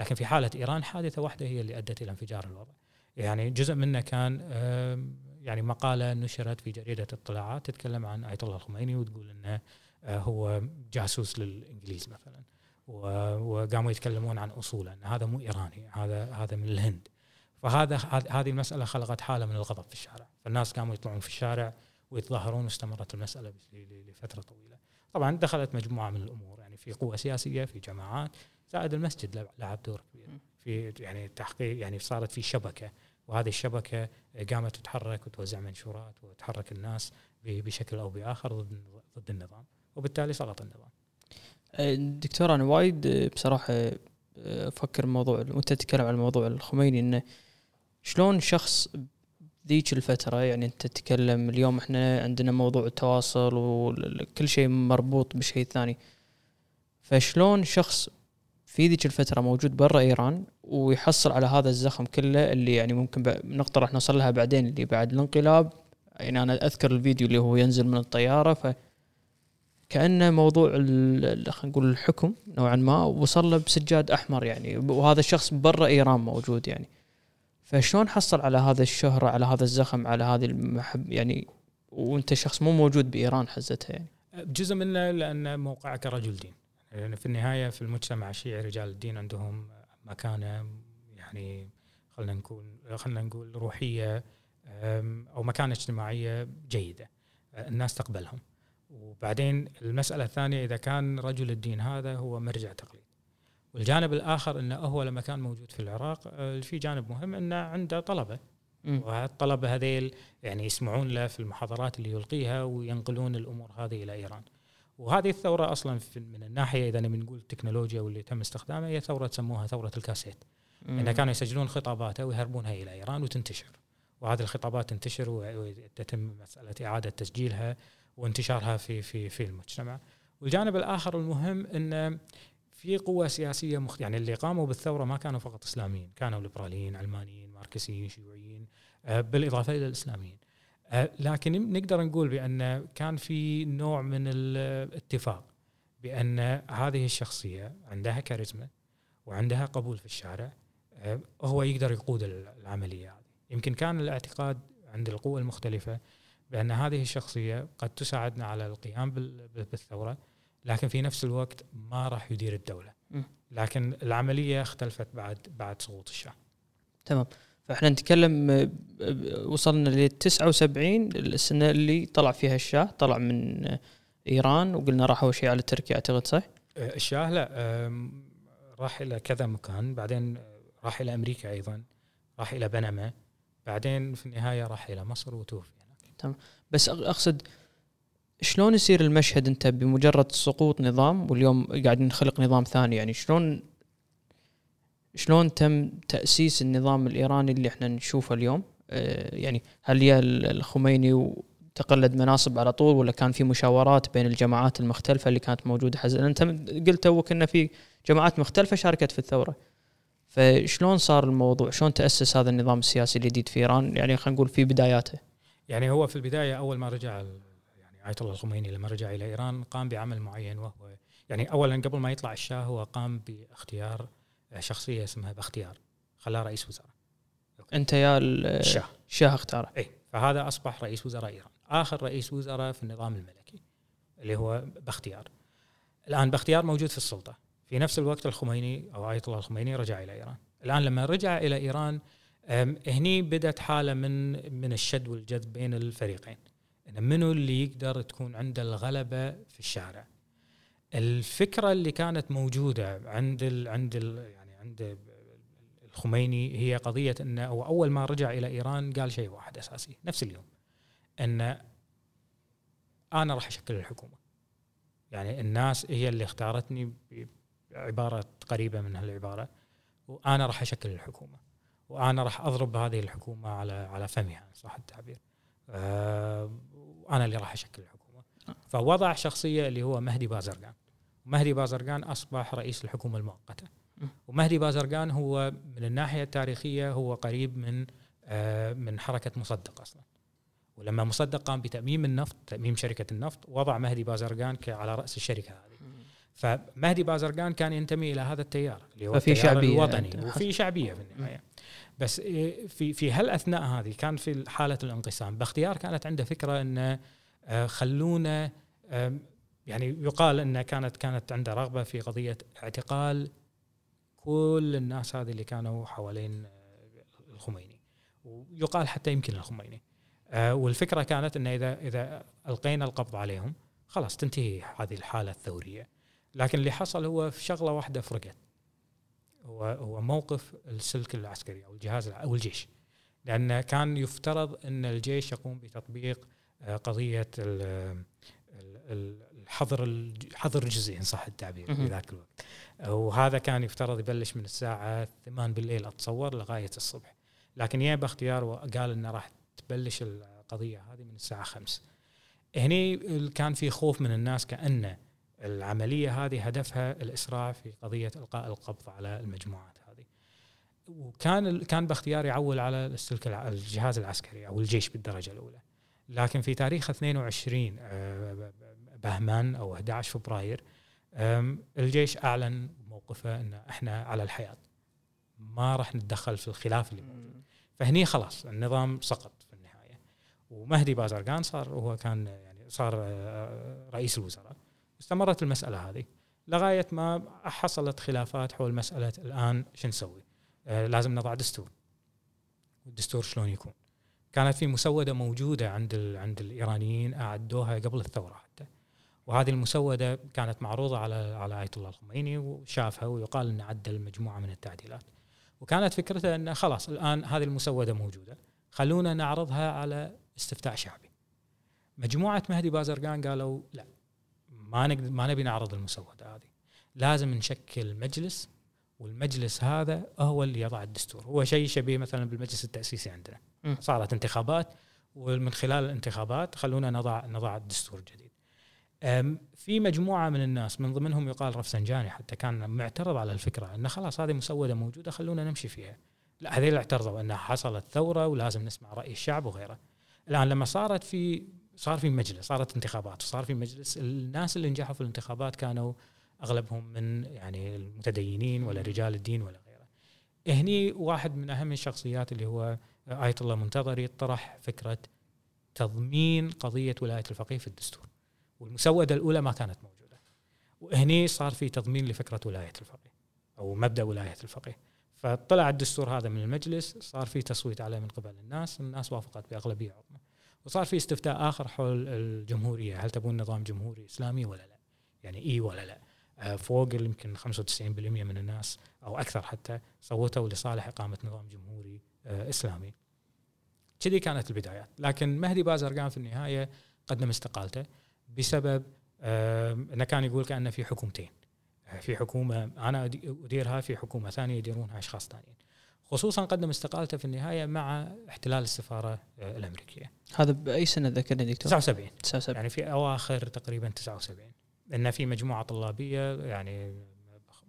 لكن في حالة إيران حادثة واحدة هي اللي أدت إلى انفجار الوضع. يعني جزء منه كان يعني مقالة نشرت في جريدة اطلاعات تتكلم عن آية الله الخميني وتقول إنه آه، هو جاسوس للإنجليز مثلا. وقاموا يتكلمون عن أصوله إن هذا مو إيراني هذا هذا من الهند. فهذا هذه المسألة خلقت حالة من الغضب في الشارع. فالناس قاموا يطلعون في الشارع ويتظاهرون واستمرت المسألة لفترة طويلة. طبعا دخلت مجموعة من الأمور يعني في قوة سياسية في جماعات. زائد المسجد لعب دور كبير. في يعني تحقيق يعني صارت في شبكة. وهذه الشبكة قامت تتحرك وتوزع منشورات وتحرك الناس بشكل أو بآخر ضد ضد النظام وبالتالي سقط النظام. أه، دكتور أنا وايد بصراحة أه، أفكر موضوع وأنت تتكلم عن موضوع الخميني إنه شلون شخص ذيك الفترة يعني أنت تتكلم اليوم إحنا عندنا موضوع التواصل وكل شيء مربوط بشيء ثاني فشلون شخص في ذيك الفترة موجود برا إيران ويحصل على هذا الزخم كله اللي يعني ممكن نقطة راح نوصل لها بعدين اللي بعد الانقلاب. يعني أنا أذكر الفيديو اللي هو ينزل من الطيارة ف كأنه موضوع خلينا نقول الحكم نوعا ما وصل له بسجاد أحمر يعني. وهذا الشخص برا إيران موجود يعني. فشلون حصل على هذا الشهرة على هذا الزخم على هذه المحب يعني وأنت شخص مو موجود بإيران حزتها يعني؟ جزء منه لأن موقعك رجل دين. يعني في النهاية في المجتمع الشيعي رجال الدين عندهم مكانة يعني خلينا نقول خلينا نقول روحية أو مكانة اجتماعية جيدة الناس تقبلهم. وبعدين المسألة الثانية إذا كان رجل الدين هذا هو مرجع تقليد. والجانب الآخر إنه هو لما كان موجود في العراق في جانب مهم إنه عنده طلبة. والطلبة هذيل يعني يسمعون له في المحاضرات اللي يلقيها وينقلون الأمور هذه إلى إيران. وهذه الثورة أصلا من الناحية إذا نقول التكنولوجيا واللي تم استخدامها هي ثورة سموها ثورة الكاسيت. إنه كانوا يسجلون خطاباته ويهربونها إلى إيران وتنتشر. وهذه الخطابات تنتشر وتتم مسألة إعادة تسجيلها وانتشارها في في في المجتمع. والجانب الآخر المهم انه في قوة سياسية مخ... يعني اللي قاموا بالثورة ما كانوا فقط إسلاميين كانوا ليبراليين علمانيين ماركسيين شيوعيين آه، بالإضافة إلى الإسلاميين لكن نقدر نقول بأن كان في نوع من الاتفاق بأن هذه الشخصية عندها كاريزما وعندها قبول في الشارع آه، هو يقدر يقود العملية هذه. يمكن كان الاعتقاد عند القوى المختلفة بأن هذه الشخصية قد تساعدنا على القيام بالثورة لكن في نفس الوقت ما راح يدير الدولة. لكن العملية اختلفت بعد بعد سقوط الشاه تمام. فاحنا نتكلم آه، وصلنا ل 79 السنة اللي طلع فيها الشاه طلع من إيران وقلنا راح أول شيء على تركيا أعتقد صح؟ آه، الشاه لا راح إلى كذا مكان بعدين راح إلى أمريكا أيضا راح إلى بنما بعدين في النهاية راح إلى مصر وتوفي. تمام. بس أقصد شلون يصير المشهد أنت بمجرد سقوط نظام واليوم قاعدين نخلق نظام ثاني؟ يعني شلون شلون تم تأسيس النظام الإيراني اللي إحنا نشوفه اليوم؟ آه، يعني هل يا الخميني وتقلد مناصب على طول ولا كان في مشاورات بين الجماعات المختلفة اللي كانت موجودة؟ حزن انت قلت توك ان في جماعات مختلفة شاركت في الثورة. فشلون صار الموضوع؟ شلون تأسس هذا النظام السياسي الجديد في إيران؟ يعني خلينا نقول في بداياته. يعني هو في البداية أول ما رجع آية الله الخميني لما رجع إلى إيران قام بعمل معين وهو يعني أولا قبل ما يطلع الشاه هو قام باختيار شخصية اسمها باختيار خلاه رئيس وزراء. أنت يا الشاه الشاه اختاره. إيه فهذا أصبح رئيس وزراء إيران. آخر رئيس وزراء في النظام الملكي اللي هو باختيار. الآن باختيار موجود في السلطة. في نفس الوقت الخميني أو آية الله الخميني رجع إلى إيران. الآن لما رجع إلى إيران هني بدأت حالة من من الشد والجذب بين الفريقين. إن منو اللي يقدر تكون عنده الغلبة في الشارع. الفكرة اللي كانت موجودة عند ال عند ال عند الخميني هي قضية انه هو أول ما رجع إلى إيران قال شيء واحد أساسي نفس اليوم إن أنا راح أشكل الحكومة. يعني الناس هي اللي اختارتني بعبارة قريبة من هالعبارة وأنا راح أشكل الحكومة وأنا راح أضرب هذه الحكومة على على فمها صح التعبير؟ آه أنا اللي راح أشكل الحكومة. فوضع شخصية اللي هو مهدي بازرقان. مهدي بازرقان أصبح رئيس الحكومة المؤقتة. ومهدي بازرقان هو من الناحية التاريخية هو قريب من آه من حركة مصدق أصلا. ولما مصدق قام بتأميم النفط تأميم شركة النفط وضع مهدي بازرقان على رأس الشركة هذه. فمهدي بازرقان كان ينتمي إلى هذا التيار اللي هو ففي شعبية الوطني وفي شعبية في النهاية. بس إيه، في في هالأثناء هذه كان في حالة الانقسام. باختيار كانت عنده فكرة انه آه، خلونا يعني يقال انه كانت كانت عنده رغبة في قضية اعتقال كل الناس هذه اللي كانوا حوالين آه، الخميني. ويقال حتى يمكن الخميني. آه، والفكرة كانت إنه إذا إذا ألقينا القبض عليهم خلاص تنتهي هذه الحالة الثورية. لكن اللي حصل هو في شغلة واحدة فرقت. هو هو موقف السلك العسكري أو الجهاز أو الجيش. لأن كان يفترض إن الجيش يقوم بتطبيق آه، قضية الحظر الحظر الجزئي ان صح التعبير في ذاك الوقت. وهذا كان يفترض يبلش من الساعة 8 بالليل أتصور لغاية الصبح. لكن يا باختيار وقال إنه راح تبلش القضية هذه من الساعة 5 هني كان في خوف من الناس كأن العملية هذه هدفها الإسراع في قضية إلقاء القبض على المجموعات هذه. وكان كان باختيار يعول على السلك الجهاز العسكري أو الجيش بالدرجة الأولى. لكن في تاريخ 22 آه، بهمان أو 11 فبراير الجيش أعلن موقفه إن إحنا على الحياة. ما راح نتدخل في الخلاف اللي موجود. فهني خلاص النظام سقط في النهاية. ومهدي بازرقان صار هو كان يعني صار آه، رئيس الوزراء. استمرت المسألة هذه. لغاية ما حصلت خلافات حول مسألة الآن شو نسوي؟ آه، لازم نضع دستور. والدستور شلون يكون؟ كانت في مسودة موجودة عند عند الإيرانيين أعدوها قبل الثورة. وهذه المسودة كانت معروضة على على آية الله الخميني وشافها ويقال إنه عدل مجموعة من التعديلات. وكانت فكرته إنه خلاص الآن هذه المسودة موجودة خلونا نعرضها على استفتاء شعبي. مجموعة مهدي بازرقان قالوا لا ما نقدر ما نبي نعرض المسودة هذه. لازم نشكل مجلس والمجلس هذا هو اللي يضع الدستور. هو شيء شبيه مثلا بالمجلس التأسيسي عندنا. صارت انتخابات ومن خلال الانتخابات خلونا نضع نضع الدستور الجديد في مجموعة من الناس من ضمنهم يقال رفسنجاني حتى كان معترض على الفكرة إنه خلاص هذه مسودة موجودة خلونا نمشي فيها. لا هذول اعترضوا إنها حصلت ثورة ولازم نسمع رأي الشعب وغيره. الآن لما صارت في صار في مجلس صارت انتخابات وصار في مجلس الناس اللي نجحوا في الانتخابات كانوا أغلبهم من يعني المتدينين ولا رجال الدين ولا غيره. هني واحد من أهم الشخصيات اللي هو آية الله منتظري طرح فكرة تضمين قضية ولاية الفقيه في الدستور. والمسودة الأولى ما كانت موجودة. وهني صار في تضمين لفكرة ولاية الفقيه أو مبدأ ولاية الفقيه. فطلع الدستور هذا من المجلس صار في تصويت عليه من قبل الناس الناس وافقت بأغلبية عظمى وصار في استفتاء آخر حول الجمهورية هل تبون نظام جمهوري إسلامي ولا لا؟ يعني إي ولا لا؟ آه، فوق يمكن 95% من الناس أو أكثر حتى صوتوا لصالح إقامة نظام جمهوري آه، إسلامي. كذي كانت البدايات، لكن مهدي بازرقان في النهاية قدم استقالته. بسبب آه، انه كان يقول كأن في حكومتين. في حكومة أنا أديرها في حكومة ثانية يديرونها أشخاص ثانيين. خصوصا قدم استقالته في النهاية مع احتلال السفارة الأمريكية. هذا بأي سنة ذكرني دكتور؟ 79 79 يعني في أواخر تقريبا 79 إن في مجموعة طلابية يعني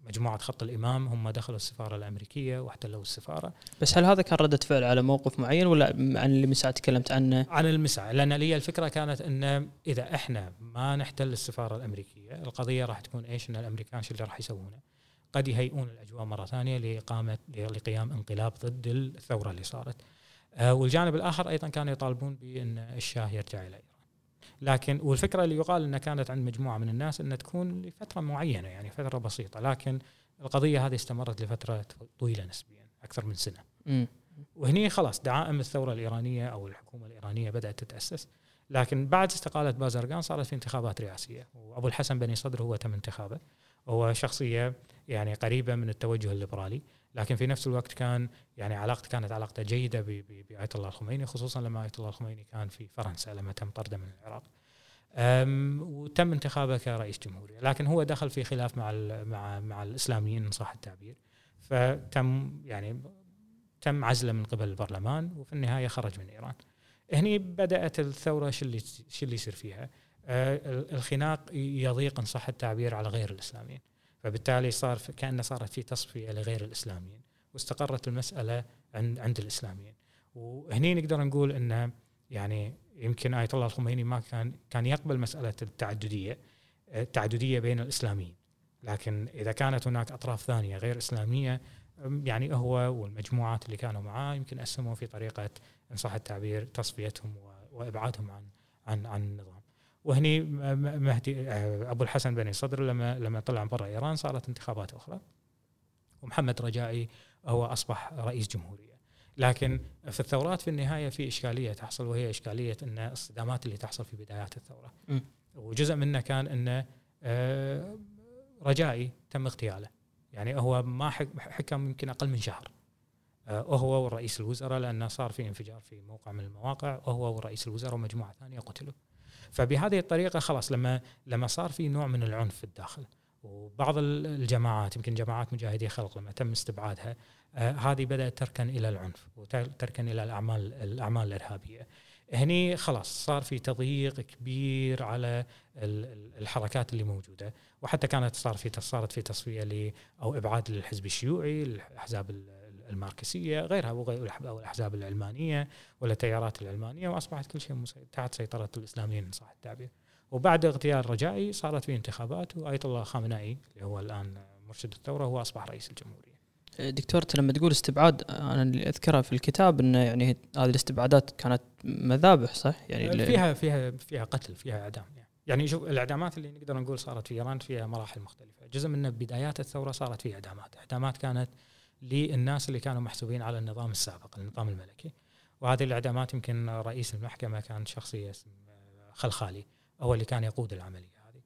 مجموعة خط الإمام هم دخلوا السفارة الأمريكية واحتلوا السفارة بس هل هذا كان رده فعل على موقف معين ولا عن اللي مساء تكلمت عنه؟ عن المساء لأن لي الفكرة كانت إن إذا إحنا ما نحتل السفارة الأمريكية القضية راح تكون إيش إن الأمريكان شو اللي راح يسوونه؟ قد يهيئون الأجواء مرة ثانية لإقامة لقيام انقلاب ضد الثورة اللي صارت. آه، والجانب الآخر أيضا كانوا يطالبون بإن الشاه يرجع إلى لكن والفكرة اللي يقال إنها كانت عند مجموعة من الناس إنها تكون لفترة معينة يعني فترة بسيطة لكن القضية هذه استمرت لفترة طويلة نسبيا أكثر من سنة. م. وهني خلاص دعائم الثورة الإيرانية أو الحكومة الإيرانية بدأت تتأسس لكن بعد استقالة بازرقان صارت في انتخابات رئاسية وأبو الحسن بني صدر هو تم انتخابه هو شخصية يعني قريبة من التوجه الليبرالي لكن في نفس الوقت كان يعني علاقته كانت علاقته جيدة بآية الله الخميني خصوصا لما آية الله الخميني كان في فرنسا لما تم طرده من العراق. وتم انتخابه كرئيس جمهورية، لكن هو دخل في خلاف مع مع مع الإسلاميين ان صح التعبير. فتم يعني تم عزله من قبل البرلمان وفي النهاية خرج من إيران. هني بدأت الثورة شو اللي شو اللي يصير فيها؟ أه، الخناق يضيق ان صح التعبير على غير الإسلاميين. فبالتالي صار كأنه صارت في تصفية لغير الإسلاميين واستقرت المسألة عند عند الإسلاميين. وهني نقدر نقول أنه يعني يمكن آية الله الخميني ما كان كان يقبل مسألة التعددية التعددية بين الإسلاميين. لكن إذا كانت هناك أطراف ثانية غير إسلامية يعني هو والمجموعات اللي كانوا معاه يمكن أسموا في طريقة إن صح التعبير تصفيتهم وإبعادهم عن عن عن النظام. وهني مهدي آه، أبو الحسن بني صدر لما لما طلع برا إيران صارت انتخابات أخرى. ومحمد رجائي هو أصبح رئيس جمهورية. لكن في الثورات في النهاية في إشكالية تحصل وهي إشكالية أن الصدامات اللي تحصل في بدايات الثورة. م. وجزء منه كان انه آه، رجائي تم اغتياله. يعني هو ما حكم يمكن أقل من شهر. آه، وهو ورئيس الوزراء لأنه صار في انفجار في موقع من المواقع وهو ورئيس الوزراء ومجموعة ثانية قتلوا. فبهذه الطريقة خلاص لما لما صار في نوع من العنف في الداخل وبعض الجماعات يمكن جماعات مجاهدي خلق لما تم استبعادها آه هذه بدأت تركن إلى العنف وتركن إلى الأعمال الأعمال الإرهابية. هني خلاص صار في تضييق كبير على الحركات اللي موجودة وحتى كانت صار في صارت في تصفية أو إبعاد للحزب الشيوعي الاحزاب الماركسية غيرها أو الأحزاب العلمانيه ولا التيارات العلمانيه وأصبحت كل شيء تحت سيطرة الإسلاميين ان صح التعبير. وبعد اغتيال رجائي صارت في انتخابات وآية الله خامنئي اللي هو الآن مرشد الثورة هو أصبح رئيس الجمهورية. دكتور لما تقول استبعاد أنا اللي اذكره في الكتاب انه يعني هذه الاستبعادات كانت مذابح صح؟ يعني فيها فيها فيها قتل فيها إعدام يعني. يعني شوف الإعدامات اللي نقدر نقول صارت في إيران فيها مراحل مختلفة، جزء من بدايات الثورة صارت في إعدامات، إعدامات كانت للناس اللي كانوا محسوبين على النظام السابق، النظام الملكي. وهذه الإعدامات يمكن رئيس المحكمة كان شخصية اسمه خلخالي هو اللي كان يقود العملية هذه.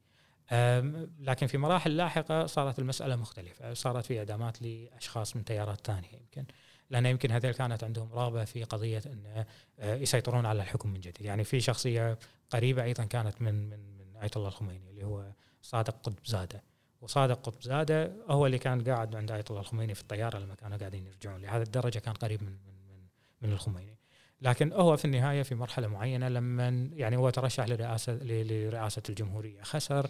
لكن في مراحل لاحقة صارت المسألة مختلفة، صارت في إعدامات لأشخاص من تيارات ثانية يمكن. لأن يمكن هذول كانت عندهم رغبة في قضية أن آه، يسيطرون على الحكم من جديد، يعني في شخصية قريبة أيضا كانت من من من آية الله الخميني اللي هو صادق قطب زادة. وصادق قطب زاده هو اللي كان قاعد عند آية الله الخميني في الطيارة لما كانوا قاعدين يرجعون لهذا الدرجة كان قريب من من من, من الخميني. لكن هو في النهاية في مرحلة معينة لما يعني هو ترشح لرئاسه لرئاسة الجمهورية خسر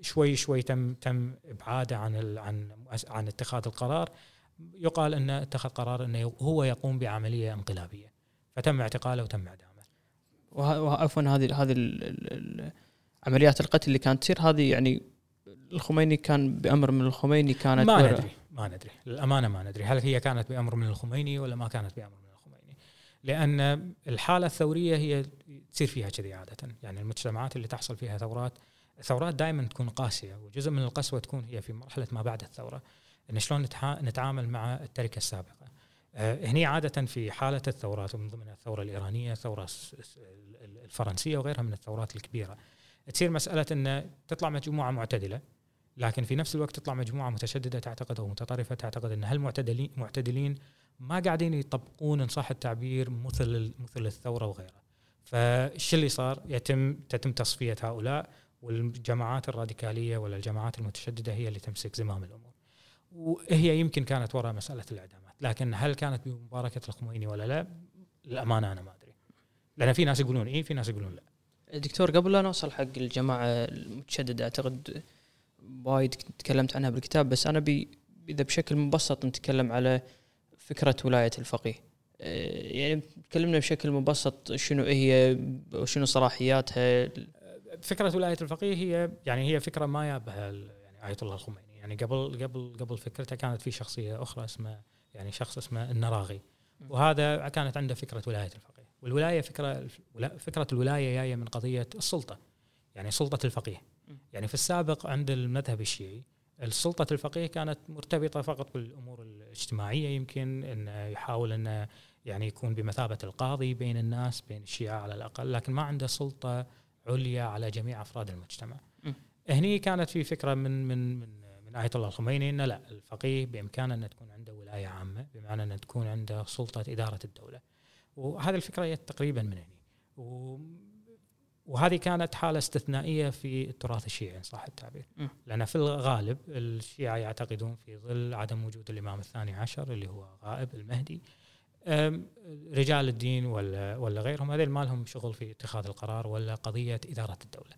شوي شوي تم تم إبعاده عن عن عن اتخاذ القرار يقال انه اتخذ قرار إنه هو يقوم بعملية انقلابية فتم اعتقاله وتم إعدامه. وعفوا هذه هذه عمليات القتل اللي كانت تصير هذه يعني الخميني كان بأمر من الخميني كانت ما ندري ما ندري. للأمانة ما ندري. هل هي كانت بأمر من الخميني ولا ما كانت بأمر من الخميني؟ لأن الحالة الثورية هي تصير فيها كذي عادة. يعني المجتمعات اللي تحصل فيها ثورات ثورات دائما تكون قاسية وجزء من القسوة تكون هي في مرحلة ما بعد الثورة. إن شلون نتعامل مع التركة السابقة؟ آه، هني عادة في حالة الثورات ومن ضمنها الثورة الإيرانية الثورة الفرنسية وغيرها من الثورات الكبيرة. تصير مسألة أن تطلع مجموعة معتدلة لكن في نفس الوقت تطلع مجموعة متشددة تعتقد أو متطرفة تعتقد أن هالمعتدلين معتدلين ما قاعدين يطبقون إن صح التعبير مثل مثل الثورة وغيرها. فالشيء اللي صار؟ يتم تتم تصفية هؤلاء والجماعات الراديكالية ولا الجماعات المتشددة هي اللي تمسك زمام الأمور. وهي يمكن كانت وراء مسألة الإعدامات لكن هل كانت بمباركة الخميني ولا لا؟ للأمانة أنا ما أدري. لأن في ناس يقولون إيه في ناس يقولون لا. دكتور قبل لا نوصل حق الجماعة المتشددة أعتقد وايد تكلمت عنها بالكتاب بس أنا بي إذا بشكل مبسط نتكلم على فكرة ولاية الفقيه. آه، يعني تكلمنا بشكل مبسط شنو هي وشنو صلاحياتها. فكرة ولاية الفقيه هي يعني هي فكرة ما يابها يعني آية الله الخميني. يعني قبل قبل قبل فكرته كانت في شخصية أخرى اسمها يعني شخص اسمه النراغي. وهذا كانت عنده فكرة ولاية الفقيه. والولاية فكرة فكرة الولاية جاية من قضية السلطة. يعني سلطة الفقيه. يعني في السابق عند المذهب الشيعي السلطة الفقيه كانت مرتبطة فقط بالأمور الاجتماعية يمكن أنه يحاول أنه يعني يكون بمثابة القاضي بين الناس بين الشيعة على الأقل لكن ما عنده سلطة عليا على جميع أفراد المجتمع. م. هني كانت في فكرة من من من من آية الله الخميني أنه لا الفقيه بإمكانه أن تكون عنده ولاية عامة بمعنى أن تكون عنده سلطة إدارة الدولة. وهذه الفكرة تقريبا من هنا وهذه كانت حالة استثنائية في التراث الشيعي إن صح التعبير. لأن في الغالب الشيعة يعتقدون في ظل عدم وجود الإمام الثاني عشر اللي هو غائب المهدي رجال الدين ولا ولا غيرهم هذول ما لهم شغل في اتخاذ القرار ولا قضية إدارة الدولة.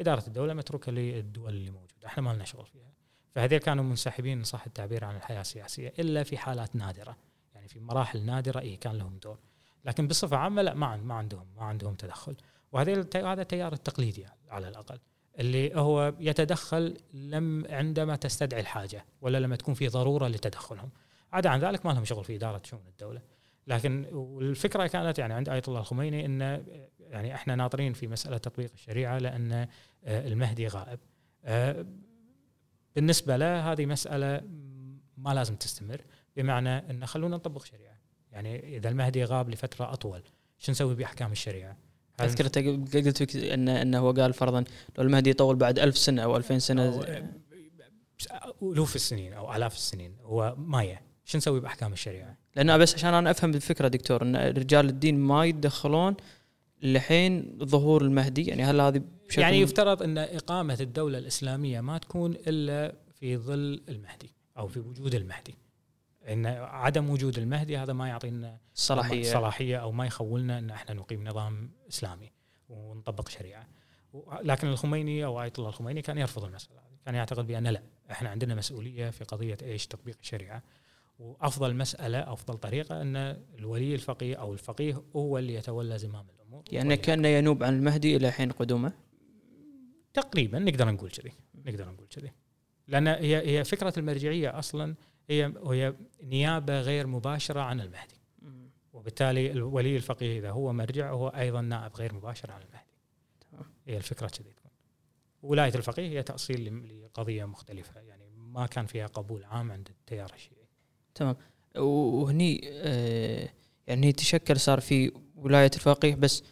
إدارة الدولة متروكة للدول اللي موجودة إحنا ما لنا شغل فيها. فهذول كانوا منسحبين صح التعبير عن الحياة السياسية إلا في حالات نادرة. يعني في مراحل نادرة اي كان لهم دور. لكن بصفة عامة لا ما ما عندهم ما عندهم تدخل. وهذا هذا التيار التقليدي على الأقل اللي هو يتدخل لم عندما تستدعي الحاجة ولا لما تكون في ضرورة لتدخلهم. عدا عن ذلك ما لهم شغل في إدارة شؤون الدولة. لكن والفكرة كانت يعني عند آية الله الخميني إن يعني إحنا ناطرين في مسألة تطبيق الشريعة لأن المهدي غائب. بالنسبة له هذه مسألة ما لازم تستمر بمعنى إن خلونا نطبق شريعة. يعني إذا المهدي غاب لفترة أطول شو نسوي بأحكام الشريعة؟ أذكر قلت ان انه هو قال فرضا لو المهدي يطول بعد ألف سنة أو 2000 سنة الوف السنين أو آلاف السنين هو مايه شو نسوي بأحكام الشريعة؟ لأنه بس عشان أنا أفهم الفكرة دكتور إن رجال الدين ما يتدخلون لحين ظهور المهدي يعني هل هذه بشكل يعني يفترض إن إقامة الدولة الإسلامية ما تكون إلا في ظل المهدي أو في وجود المهدي إن عدم وجود المهدي هذا ما يعطينا صلاحية. صلاحية أو ما يخولنا إن إحنا نقيم نظام إسلامي ونطبق شريعة. لكن الخميني أو آية الله الخميني كان يرفض المسألة هذه. كان يعتقد بأن لا إحنا عندنا مسؤولية في قضية إيش تطبيق الشريعة. وأفضل مسألة أفضل طريقة أن الولي الفقيه أو الفقيه هو اللي يتولى زمام الأمور. يعني كانه ينوب عن المهدي إلى حين قدومه؟ تقريبا نقدر نقول كذي نقدر نقول كذي. لأن هي هي فكرة المرجعية أصلا هي هي نيابة غير مباشرة عن المهدي. وبالتالي الولي الفقيه إذا هو مرجع هو أيضا نائب غير مباشر عن المهدي. هي الفكرة كذي تكون. ولاية الفقيه هي تأصيل لقضية مختلفة. يعني ما كان فيها قبول عام عند التيار الشيعي. تمام. وهني آه يعني تشكل صار في ولاية الفقيه بس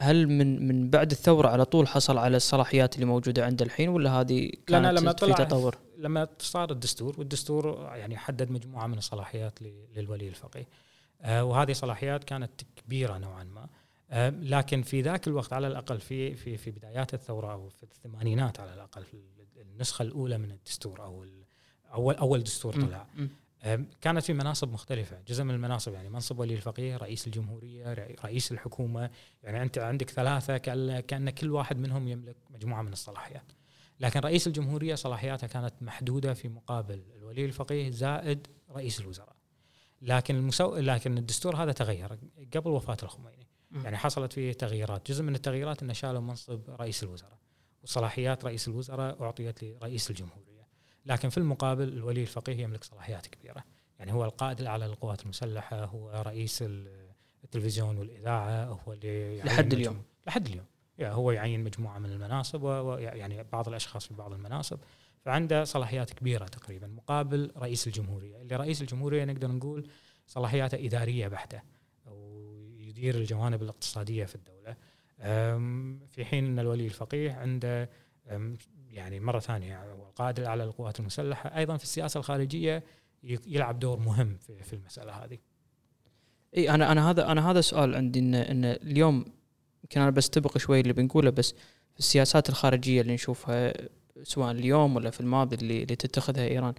هل من من بعد الثورة على طول حصل على الصلاحيات اللي موجودة عنده الحين ولا هذه كانت لما في تطور؟ لما صار الدستور والدستور يعني حدد مجموعة من الصلاحيات للولي الفقيه. آه وهذه صلاحيات كانت كبيرة نوعا ما. آه لكن في ذاك الوقت على الأقل في في في بدايات الثورة أو في الثمانينات على الأقل في النسخة الأولى من الدستور أو اول أول دستور طلع. كانت في مناصب مختلفة جزء من المناصب يعني منصب ولي الفقيه رئيس الجمهورية رئيس الحكومة. يعني أنت عندك ثلاثة كأن كل واحد منهم يملك مجموعة من الصلاحيات. لكن رئيس الجمهورية صلاحياته كانت محدودة في مقابل الولي الفقيه زائد رئيس الوزراء. لكن المسو... لكن الدستور هذا تغير قبل وفاة الخميني. يعني حصلت فيه تغييرات. جزء من التغييرات إنه شالوا منصب رئيس الوزراء. وصلاحيات رئيس الوزراء أعطيت لرئيس الجمهورية. لكن في المقابل الولي الفقيه يملك صلاحيات كبيرة. يعني هو القائد الاعلى للقوات المسلحة هو رئيس التلفزيون والإذاعة هو اللي لحد اليوم. لحد اليوم. يعني هو يعين مجموعة من المناصب ويعني بعض الأشخاص في بعض المناصب فعنده صلاحيات كبيرة تقريبا مقابل رئيس الجمهورية اللي رئيس الجمهورية نقدر نقول صلاحياته إدارية بحتة ويدير الجوانب الاقتصادية في الدولة في حين أن الولي الفقيه عنده يعني مرة ثانية القائد الأعلى للقوات المسلحة أيضا في السياسة الخارجية يلعب دور مهم في, المسألة هذه. إي أنا أنا هذا أنا هذا سؤال عندي ان إن اليوم يمكن أنا بستبق شوي اللي بنقوله بس في السياسات الخارجية اللي نشوفها سواء اليوم ولا في الماضي اللي, اللي تتخذها إيران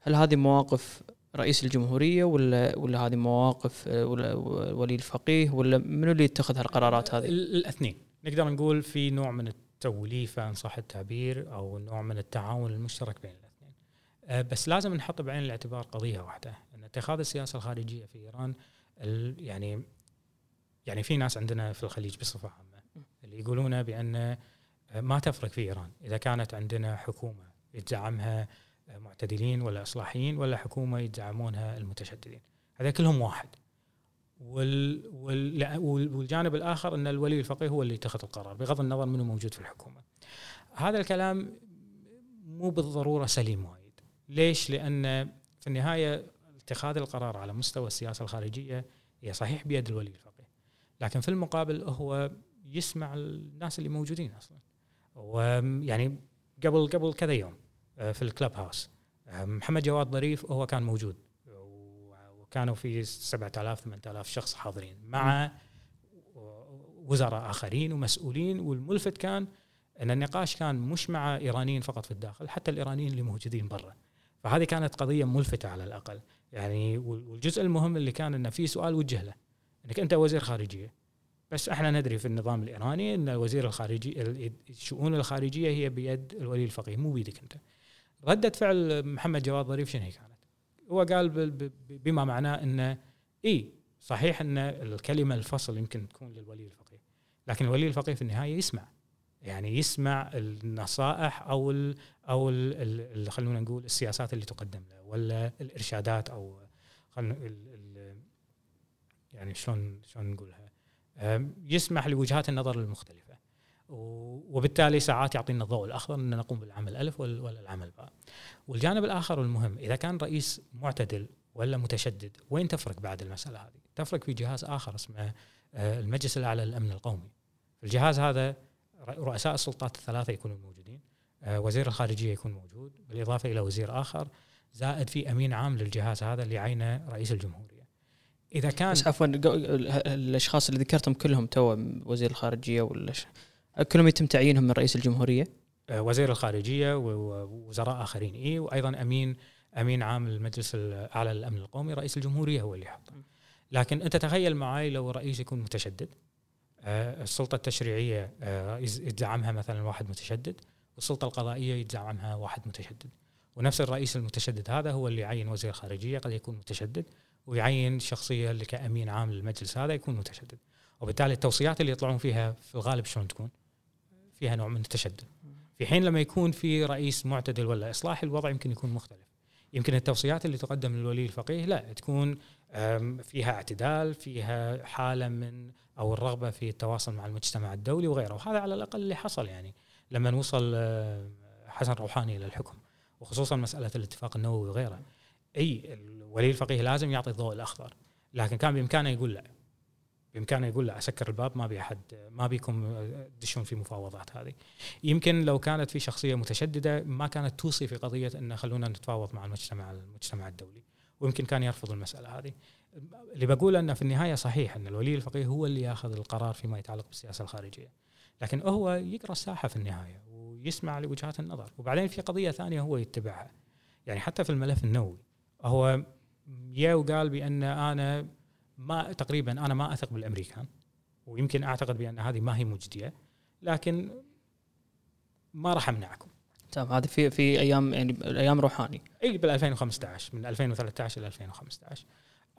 هل هذه مواقف رئيس الجمهورية ولا ولا هذه مواقف ولا ولي الفقيه ولا منو اللي يتخذ هالقرارات هذه؟ الاثنين نقدر نقول في نوع من توليفه ان صح التعبير أو نوع من التعاون المشترك بين الاثنين. أه، بس لازم نحط بعين الاعتبار قضية واحدة أن اتخاذ السياسة الخارجية في إيران يعني يعني في ناس عندنا في الخليج بصفة عامة اللي يقولون بأن ما تفرق في إيران إذا كانت عندنا حكومة يدعمها معتدلين ولا إصلاحيين ولا حكومة يدعمونها المتشددين هذا كلهم واحد وال وال والجانب الآخر أن الولي الفقيه هو اللي يتخذ القرار بغض النظر منه موجود في الحكومة. هذا الكلام مو بالضرورة سليم وايد. ليش؟ لأن في النهاية اتخاذ القرار على مستوى السياسة الخارجية هي صحيح بيد الولي الفقيه. لكن في المقابل هو يسمع الناس اللي موجودين أصلا. ويعني قبل قبل كذا يوم آه، في الكلب هاوس. محمد جواد ظريف هو كان موجود. كانوا في 7000 8000 شخص حاضرين مع وزراء آخرين ومسؤولين. والملفت كان إن النقاش كان مش مع إيرانيين فقط في الداخل حتى الإيرانيين اللي موجودين برا. فهذه كانت قضية ملفتة على الأقل. يعني والجزء المهم اللي كان انه في سؤال وجه له. إنك أنت وزير خارجية. بس إحنا ندري في النظام الإيراني إن وزير الخارجية الشؤون الخارجية هي بيد الولي الفقيه مو بيدك أنت. ردة فعل محمد جواد ظريف شنو هي كانت؟ هو قال بما معناه انه إي صحيح إن الكلمة الفصل يمكن تكون للولي الفقيه لكن الولي الفقيه في النهاية يسمع. يعني يسمع النصائح أو ال أو ال خلونا نقول السياسات اللي تقدم له ولا الإرشادات أو يعني شلون شلون نقولها يسمح لوجهات النظر المختلفة وبالتالي ساعات يعطينا الضوء الأخضر ان نقوم بالعمل ألف ولا العمل باء. والجانب الآخر والمهم إذا كان رئيس معتدل ولا متشدد وين تفرق بعد المسألة هذه؟ تفرق في جهاز آخر اسمه آه، المجلس الأعلى للأمن القومي. الجهاز هذا رؤساء السلطات الثلاثة يكونوا موجودين، آه، وزير الخارجية يكون موجود بالإضافة إلى وزير آخر زائد في أمين عام للجهاز هذا اللي عينه رئيس الجمهورية. إذا كان بس عفوا الأشخاص اللي ذكرتهم كلهم تو وزير الخارجية ولا كلهم يتم تعيينهم من رئيس الجمهورية. آه، وزير الخارجية ووزراء آخرين. إي وأيضا أمين أمين عام المجلس الاعلى للأمن القومي رئيس الجمهورية هو اللي يحطه. لكن أنت تخيل معي لو رئيس يكون متشدد. آه، السلطة التشريعية آه، يدعمها مثلا واحد متشدد والسلطة القضائية يدعمها واحد متشدد. ونفس الرئيس المتشدد هذا هو اللي يعين وزير خارجية قد يكون متشدد. ويعين شخصية اللي كأمين عام للمجلس هذا يكون متشدد. وبالتالي التوصيات اللي يطلعون فيها في الغالب شلون تكون؟ فيها نوع من التشدد. في حين لما يكون في رئيس معتدل ولا اصلاحي الوضع يمكن يكون مختلف. يمكن التوصيات اللي تقدم للولي الفقيه لا تكون فيها اعتدال فيها حالة من أو الرغبة في التواصل مع المجتمع الدولي وغيره وهذا على الأقل اللي حصل يعني لما وصل حسن روحاني إلى الحكم. وخصوصا مسألة الاتفاق النووي وغيره أي الولي الفقيه لازم يعطي الضوء الأخضر. لكن كان بإمكانه يقول لا. بإمكانه يقول لا أسكر الباب ما بي أحد ما بيكم تدشون في مفاوضات هذه. يمكن لو كانت في شخصية متشددة ما كانت توصي في قضية إن خلونا نتفاوض مع المجتمع المجتمع الدولي. ويمكن كان يرفض المسألة هذه. اللي بقوله أنه في النهاية صحيح أن الولي الفقيه هو اللي يأخذ القرار فيما يتعلق بالسياسة الخارجية. لكن هو يقرأ الساحة في النهاية ويسمع لوجهات النظر. وبعدين في قضية ثانية هو يتبعها. يعني حتى في الملف النووي هو يا وقال بأن أنا ما تقريبا أنا ما أثق بالأمريكان ويمكن أعتقد بأن هذه ما هي مجدية لكن ما راح أمنعكم. تمام هذه في في أيام يعني أيام روحاني. إي بال 2015 من 2013 إلى 2015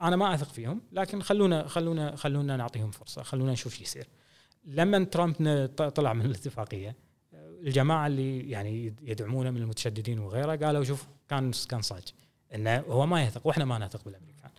أنا ما أثق فيهم لكن خلونا خلونا خلونا نعطيهم فرصة خلونا نشوف شو يصير. لما ترامب طلع من الاتفاقية الجماعة اللي يعني يدعمونه من المتشددين وغيره قالوا شوف كان كان صاج انه هو ما يثق وإحنا ما نثق بالأمريكان.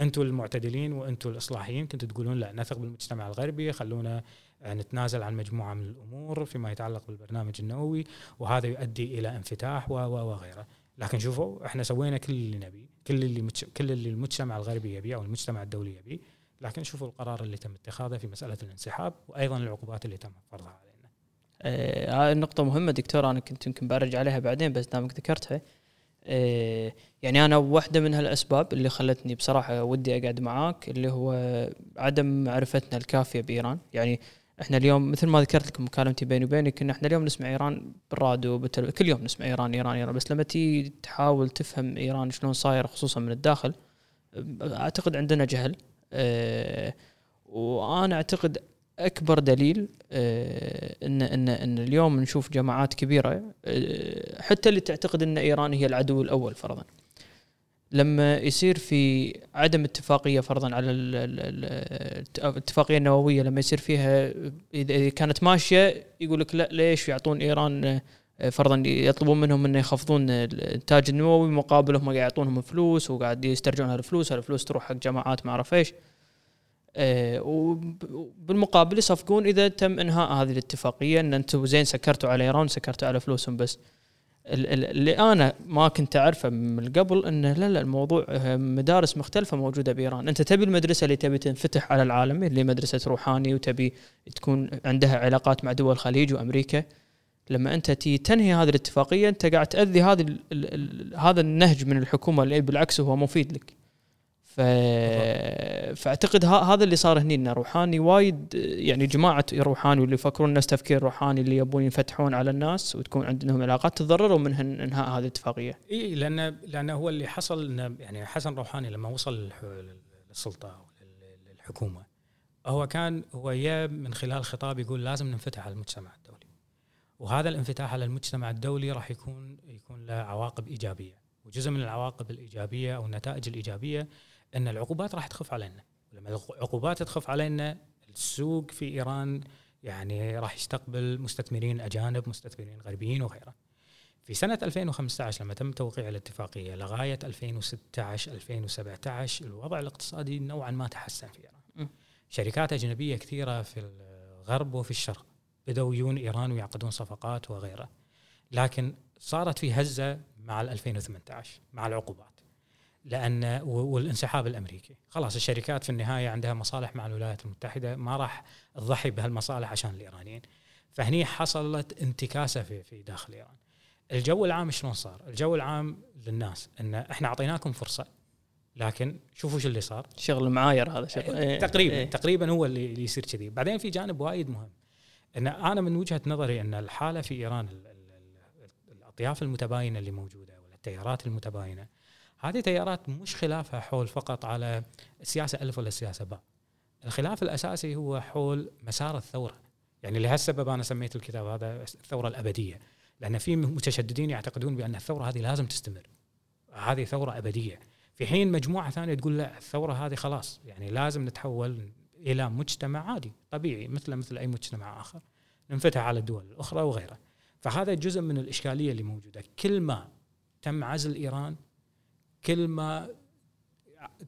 أنتم المعتدلين وأنتم الإصلاحيين كنتوا تقولون لا نثق بالمجتمع الغربي خلونا آه، نتنازل عن مجموعة من الأمور فيما يتعلق بالبرنامج النووي وهذا يؤدي إلى انفتاح وغيره لكن شوفوا إحنا سوينا كل اللي نبيه كل اللي. كل اللي المجتمع الغربي يبيه أو المجتمع الدولي يبيه لكن شوفوا القرار اللي تم اتخاذه في مسألة الانسحاب وأيضا العقوبات اللي تم فرضها علينا. آه، هاي النقطة مهمة دكتور أنا كنت يمكن برجع عليها بعدين بس دامك ذكرتها. آه، يعني أنا واحدة من هالأسباب اللي خلتني بصراحة ودي أقعد معاك اللي هو عدم معرفتنا الكافية بإيران يعني إحنا اليوم مثل ما ذكرت لكم مكالمتي بيني وبينك إن إحنا اليوم نسمع إيران بالراديو. كل يوم نسمع إيران إيران إيران بس لما تيجي تحاول تفهم إيران شلون صايره خصوصا من الداخل أعتقد عندنا جهل أه وأنا أعتقد أكبر دليل آه، إن إن إن اليوم نشوف جماعات كبيرة آه، حتى اللي تعتقد إن إيران هي العدو الأول فرضا. لما يصير في عدم اتفاقية فرضا على ال- ال- ال- الاتفاقية النووية لما يصير فيها إذا كانت ماشية يقول لك لا ليش يعطون إيران آه، فرضا يطلبون منهم إنه يخفضون الإنتاج النووي مقابل هم قاعد يعطونهم فلوس وقاعد يسترجعون هالفلوس هالفلوس تروح حق جماعات ما أعرف إيش. وبالمقابل يصفقون إذا تم إنهاء هذه الاتفاقية إن أنتم زين سكرتوا على إيران سكرتوا على فلوسهم بس. ال- ال- اللي أنا ما كنت أعرفه من قبل انه لا لا الموضوع آه، مدارس مختلفة موجودة بإيران، أنت تبي المدرسة اللي تبي تنفتح على العالم اللي مدرسة روحاني وتبي تكون عندها علاقات مع دول الخليج وأمريكا. لما أنت تي تنهي هذه الاتفاقية أنت قاعد تأذي ال هذا النهج من الحكومة اللي بالعكس هو مفيد لك. ف... فأعتقد ها هذا اللي صار هني ان روحاني وايد يعني جماعة روحاني واللي يفكرون الناس تفكير روحاني اللي يبون ينفتحون على الناس وتكون عندهم علاقات تضرروا من هن- إنهاء هذه الاتفاقية. إي لأن لأن هو اللي حصل إنه يعني حسن روحاني لما وصل للسلطة لل- للحكومة هو كان هو يا من خلال خطاب يقول لازم ننفتح على المجتمع الدولي وهذا الانفتاح على المجتمع الدولي راح يكون يكون له عواقب إيجابية وجزء من العواقب الإيجابية أو النتائج الإيجابية أن العقوبات راح تخف علينا لما العقوبات تخف علينا السوق في إيران يعني راح يستقبل مستثمرين أجانب مستثمرين غربيين وغيره في سنة 2015 لما تم توقيع الاتفاقية لغاية 2016 2017 الوضع الاقتصادي نوعا ما تحسن في. إيران. شركات أجنبية كثيرة في الغرب وفي الشرق بدأوا يجون إيران ويعقدون صفقات وغيره. لكن صارت في هزة مع ال 2018 مع العقوبات. لأن و- والانسحاب الأمريكي، خلاص الشركات في النهاية عندها مصالح مع الولايات المتحدة ما راح تضحي بهالمصالح عشان الإيرانيين. فهني حصلت انتكاسة في في داخل إيران. الجو العام شلون صار؟ الجو العام للناس إن إحنا أعطيناكم فرصة لكن شوفوا شو اللي صار شغل معاير هذا شغل إيه تقريبا إيه تقريبا هو اللي, اللي يصير كذي بعدين في جانب وايد مهم إن أنا من وجهة نظري إن الحالة في إيران الأطياف المتباينة اللي موجودة ولا التيارات المتباينة هذه تيارات مش خلافها حول فقط على السياسة ألف ولا السياسة باء. الخلاف الأساسي هو حول مسار الثورة. يعني لهالسبب أنا سميت الكتاب هذا الثورة الأبدية. لأن في متشددين يعتقدون بأن الثورة هذه لازم تستمر. هذه ثورة أبدية. في حين مجموعة ثانية تقول لا الثورة هذه خلاص. يعني لازم نتحول إلى مجتمع عادي طبيعي مثل مثل أي مجتمع آخر. ننفتح على الدول الأخرى وغيرها. فهذا جزء من الإشكالية اللي موجودة. كل ما تم عزل إيران كل ما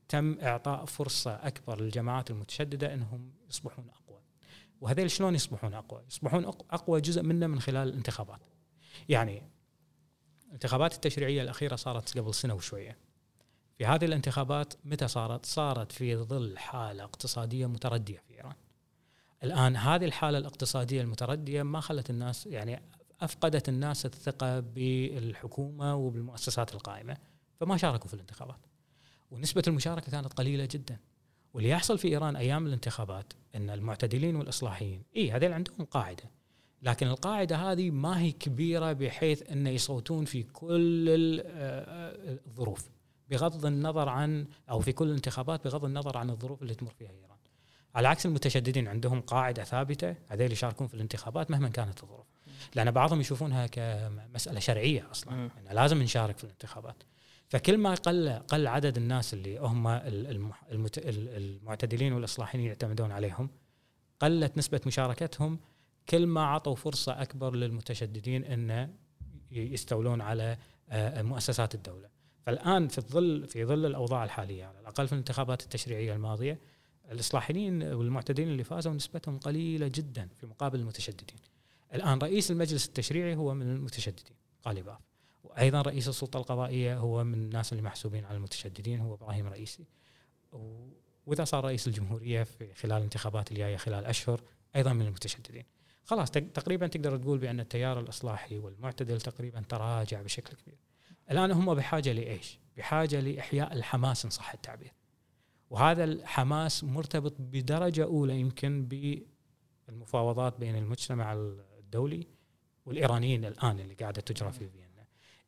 تم إعطاء فرصة أكبر للجماعات المتشددة إنهم يصبحون أقوى. وهذول شلون يصبحون أقوى؟ يصبحون أقوى جزء منه من خلال الانتخابات. يعني الانتخابات التشريعية الأخيرة صارت قبل سنة وشوية. في هذه الانتخابات متى صارت؟ صارت في ظل حالة اقتصادية متردية في إيران. الآن هذه الحالة الاقتصادية المتردية ما خلت الناس يعني أفقدت الناس الثقة بالحكومة وبالمؤسسات القائمة. فما شاركوا في الانتخابات ونسبة المشاركة كانت قليلة جدا واللي يحصل في إيران أيام الانتخابات إن المعتدلين والإصلاحيين إي هذول عندهم قاعدة لكن القاعدة هذه ما هي كبيرة بحيث إن يصوتون في كل آه، الظروف بغض النظر عن أو في كل الانتخابات بغض النظر عن الظروف اللي تمر فيها إيران. على عكس المتشددين عندهم قاعدة ثابتة هذول يشاركون في الانتخابات مهما كانت الظروف. لأن بعضهم يشوفون كمسألة شرعية أصلا يعني لازم نشارك في الانتخابات. فكل ما قل قل عدد الناس اللي هم المعتدلين والإصلاحيين يعتمدون عليهم قلت نسبة مشاركتهم كل ما عطوا فرصة أكبر للمتشددين إن يستولون على آه، مؤسسات الدولة. فالآن في الظل في ظل الأوضاع الحالية على الأقل في الانتخابات التشريعية الماضية الإصلاحيين والمعتدلين اللي فازوا نسبتهم قليلة جدا في مقابل المتشددين. الآن رئيس المجلس التشريعي هو من المتشددين قالباف وأيضا رئيس السلطة القضائية هو من الناس اللي محسوبين على المتشددين هو إبراهيم رئيسي. وإذا صار رئيس الجمهورية في خلال الانتخابات الجاية خلال أشهر أيضا من المتشددين. خلاص تقريبا تقدر تقول بأن التيار الإصلاحي والمعتدل تقريبا تراجع بشكل كبير. الآن هم بحاجة لإيش؟ بحاجة لإحياء الحماس إن صح التعبير. وهذا الحماس مرتبط بدرجة أولى يمكن بالمفاوضات بين المجتمع الدولي والإيرانيين الآن اللي قاعدة تجرى في فيينا.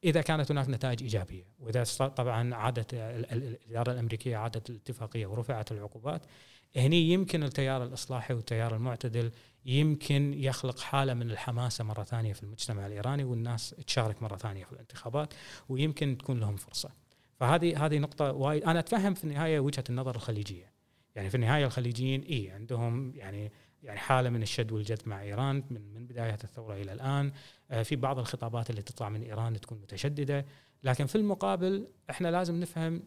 إذا كانت هناك نتائج إيجابية وإذا طبعا عادت الإدارة الأمريكية عادت الاتفاقية ورفعت العقوبات هني يمكن التيار الإصلاحي والتيار المعتدل يمكن يخلق حالة من الحماسة مرة ثانية في المجتمع الإيراني والناس تشارك مرة ثانية في الانتخابات ويمكن تكون لهم فرصة. فهذه هذه نقطة وايد أنا أتفهم في النهاية وجهة النظر الخليجية. يعني في النهاية الخليجيين إي عندهم يعني يعني حالة من الشد والجذب مع إيران من من بداية الثورة إلى الآن. آه، في بعض الخطابات اللي تطلع من إيران تكون متشددة. لكن في المقابل إحنا لازم نفهم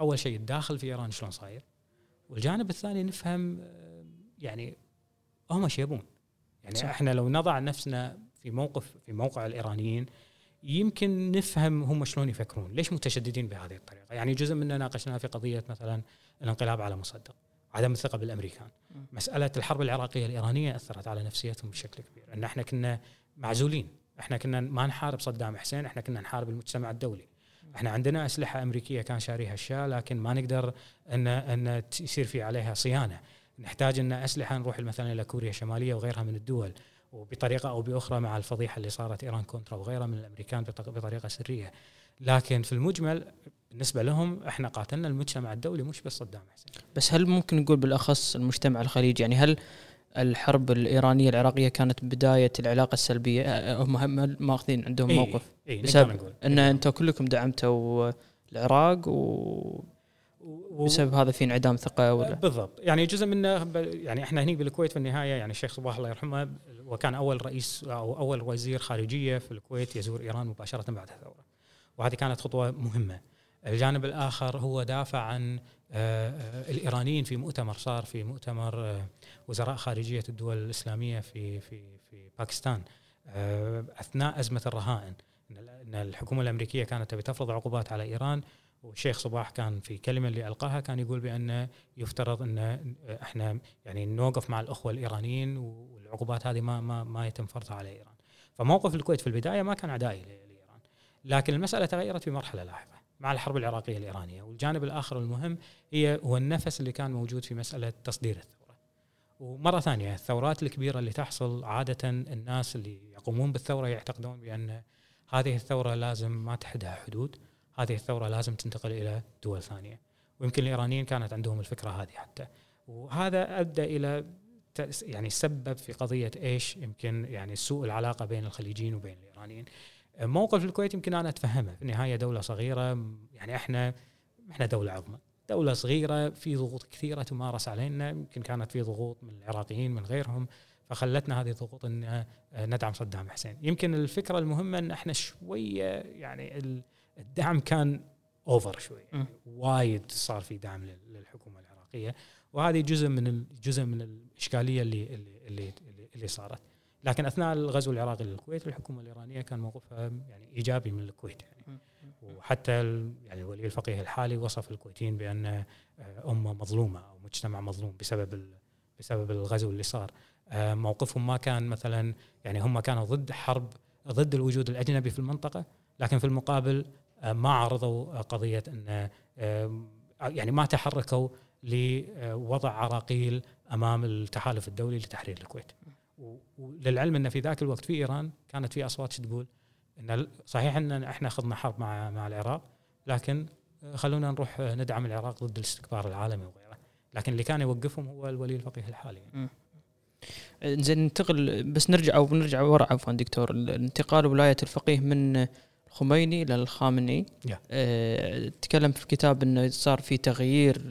أول شيء الداخل في إيران شلون صاير والجانب الثاني نفهم آه، يعني هم إيش يبون. يعني صح. إحنا لو نضع نفسنا في موقف في موقع الإيرانيين يمكن نفهم هم شلون يفكرون ليش متشددين بهذه الطريقة؟ يعني جزء منا ناقشناه في قضية مثلا الانقلاب على مصدق. عدم الثقة بالأمريكان. مسألة الحرب العراقية الإيرانية أثرت على نفسيتهم بشكل كبير. إن إحنا كنا معزولين. إحنا كنا ما نحارب صدام حسين إحنا كنا نحارب المجتمع الدولي. إحنا عندنا أسلحة أمريكية كان شاريها الشاة لكن ما نقدر إن إن يصير في عليها صيانة. نحتاج إن أسلحة نروح مثلا إلى كوريا الشمالية وغيرها من الدول وبطريقة أو بأخرى مع الفضيحة اللي صارت إيران كونترا وغيرها من الأمريكان بطريقة سرية. لكن في المجمل بالنسبة لهم إحنا قاتلنا المجتمع الدولي مش بس صدام حسين. بس هل ممكن نقول بالأخص المجتمع الخليجي؟ يعني هل الحرب الإيرانية العراقية كانت بداية العلاقة السلبية؟ هم ماخذين عندهم إيه موقف إيه بسبب إن أنتم كلكم دعمتوا العراق و بسبب هذا في انعدام ثقة ولا؟ بالضبط. يعني جزء منه يعني إحنا هني بالكويت في النهاية يعني الشيخ صباح الله يرحمه وكان أول رئيس أو أول وزير خارجية في الكويت يزور إيران مباشرة بعد الثوره وهذه كانت خطوة مهمة. الجانب الآخر هو دافع عن آه، آه، الإيرانيين في مؤتمر صار في مؤتمر آه، وزراء خارجية الدول الإسلامية في في في باكستان أثناء أزمة الرهائن إن الحكومة الأمريكية كانت تبي تفرض عقوبات على إيران والشيخ صباح كان في كلمة اللي ألقاها كان يقول بأن يفترض إن إحنا يعني نوقف مع الأخوة الإيرانيين والعقوبات هذه ما ما ما يتم فرضها على إيران. فموقف الكويت في البداية ما كان عدائي لإيران. لكن المسألة تغيرت في مرحلة لاحقة. مع الحرب العراقية الإيرانية. والجانب الآخر المهم هي هو النفس اللي كان موجود في مسألة تصدير الثورة. ومرة ثانية الثورات الكبيرة اللي تحصل عادة الناس اللي يقومون بالثورة يعتقدون بأن هذه الثورة لازم ما تحدها حدود هذه الثورة لازم تنتقل إلى دول ثانية. ويمكن الإيرانيين كانت عندهم الفكرة هذه حتى. وهذا أدى إلى يعني سبب في قضية إيش يمكن يعني سوء العلاقة بين الخليجيين وبين الإيرانيين. موقف الكويت يمكن أنا أتفهمه. في النهاية دولة صغيرة يعني إحنا إحنا دولة عظمى. دولة صغيرة في ضغوط كثيرة تمارس علينا. يمكن كانت في ضغوط من العراقيين من غيرهم. فخلتنا هذه الضغوط إن ندعم صدام حسين. يمكن الفكرة المهمة إن إحنا شوية يعني الدعم كان اوفر شوي. يعني وايد صار في دعم للحكومة العراقية. وهذه جزء من جزء من الإشكالية اللي اللي اللي, اللي صارت. لكن أثناء الغزو العراقي للكويت الحكومة الإيرانية كان موقفها يعني إيجابي من الكويت يعني. وحتى يعني ولي الفقيه الحالي وصف الكويتيين بأن آه، أمة مظلومة أو مجتمع مظلوم بسبب بسبب الغزو اللي صار. آه، موقفهم ما كان مثلا يعني هم كانوا ضد حرب ضد الوجود الأجنبي في المنطقة لكن في المقابل آه، ما عرضوا قضية أن يعني ما تحركوا لوضع عراقيل أمام التحالف الدولي لتحرير الكويت. وللعلم إن في ذاك الوقت في إيران كانت في أصوات تقول إن صحيح إن إحنا اخذنا حرب مع مع العراق لكن خلونا نروح ندعم العراق ضد الاستكبار العالمي وغيره. لكن اللي كان يوقفهم هو الولي الفقيه الحالي. زين ننتقل بس نرجع أو نرجع ورا عفوا دكتور. انتقال ولاية الفقيه من الخميني إلى الخامنئي. yeah. آه تكلم في الكتاب إنه صار في تغيير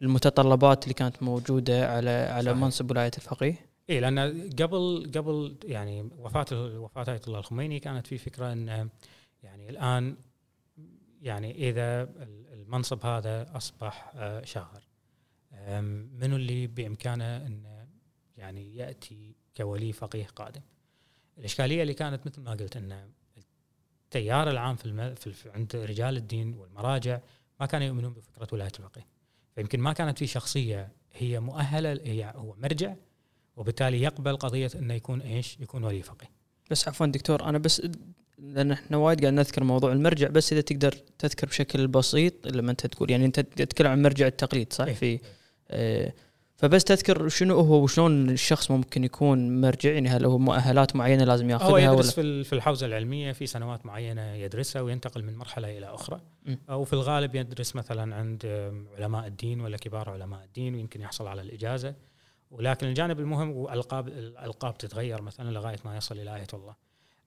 للمتطلبات اللي كانت موجودة على على صحيح. منصب ولاية الفقيه. اي لأن قبل قبل يعني وفاة وفاة آية الله الخميني كانت في فكرة إن يعني الآن يعني إذا المنصب هذا أصبح آه، شاغر منو اللي بإمكانه إن يعني يأتي كولي فقيه قادم؟ الإشكالية اللي كانت مثل ما قلت إن التيار العام في, الم... في عند رجال الدين والمراجع ما كانوا يؤمنون بفكرة ولاية الفقيه. فيمكن ما كانت في شخصية هي مؤهلة هي هو مرجع وبالتالي يقبل قضية إنه يكون إيش؟ يكون ولي فقيه. بس عفوا دكتور أنا بس لأن إحنا وايد قاعد نذكر موضوع المرجع بس إذا تقدر تذكر بشكل بسيط لما أنت تقول يعني أنت تتكلم عن مرجع التقليد صح؟ إيه. في آه فبس تذكر شنو هو وشلون الشخص ممكن يكون مرجع يعني هل هو مؤهلات معينة لازم يأخذها هو يدرس ولا؟ في الحوزة العلمية في سنوات معينة يدرسها وينتقل من مرحلة إلى أخرى م. أو في الغالب يدرس مثلا عند علماء الدين ولا كبار علماء الدين ويمكن يحصل على الإجازة ولكن الجانب المهم والالقاب الألقاب تتغير مثلا لغاية ما يصل إلى آية الله.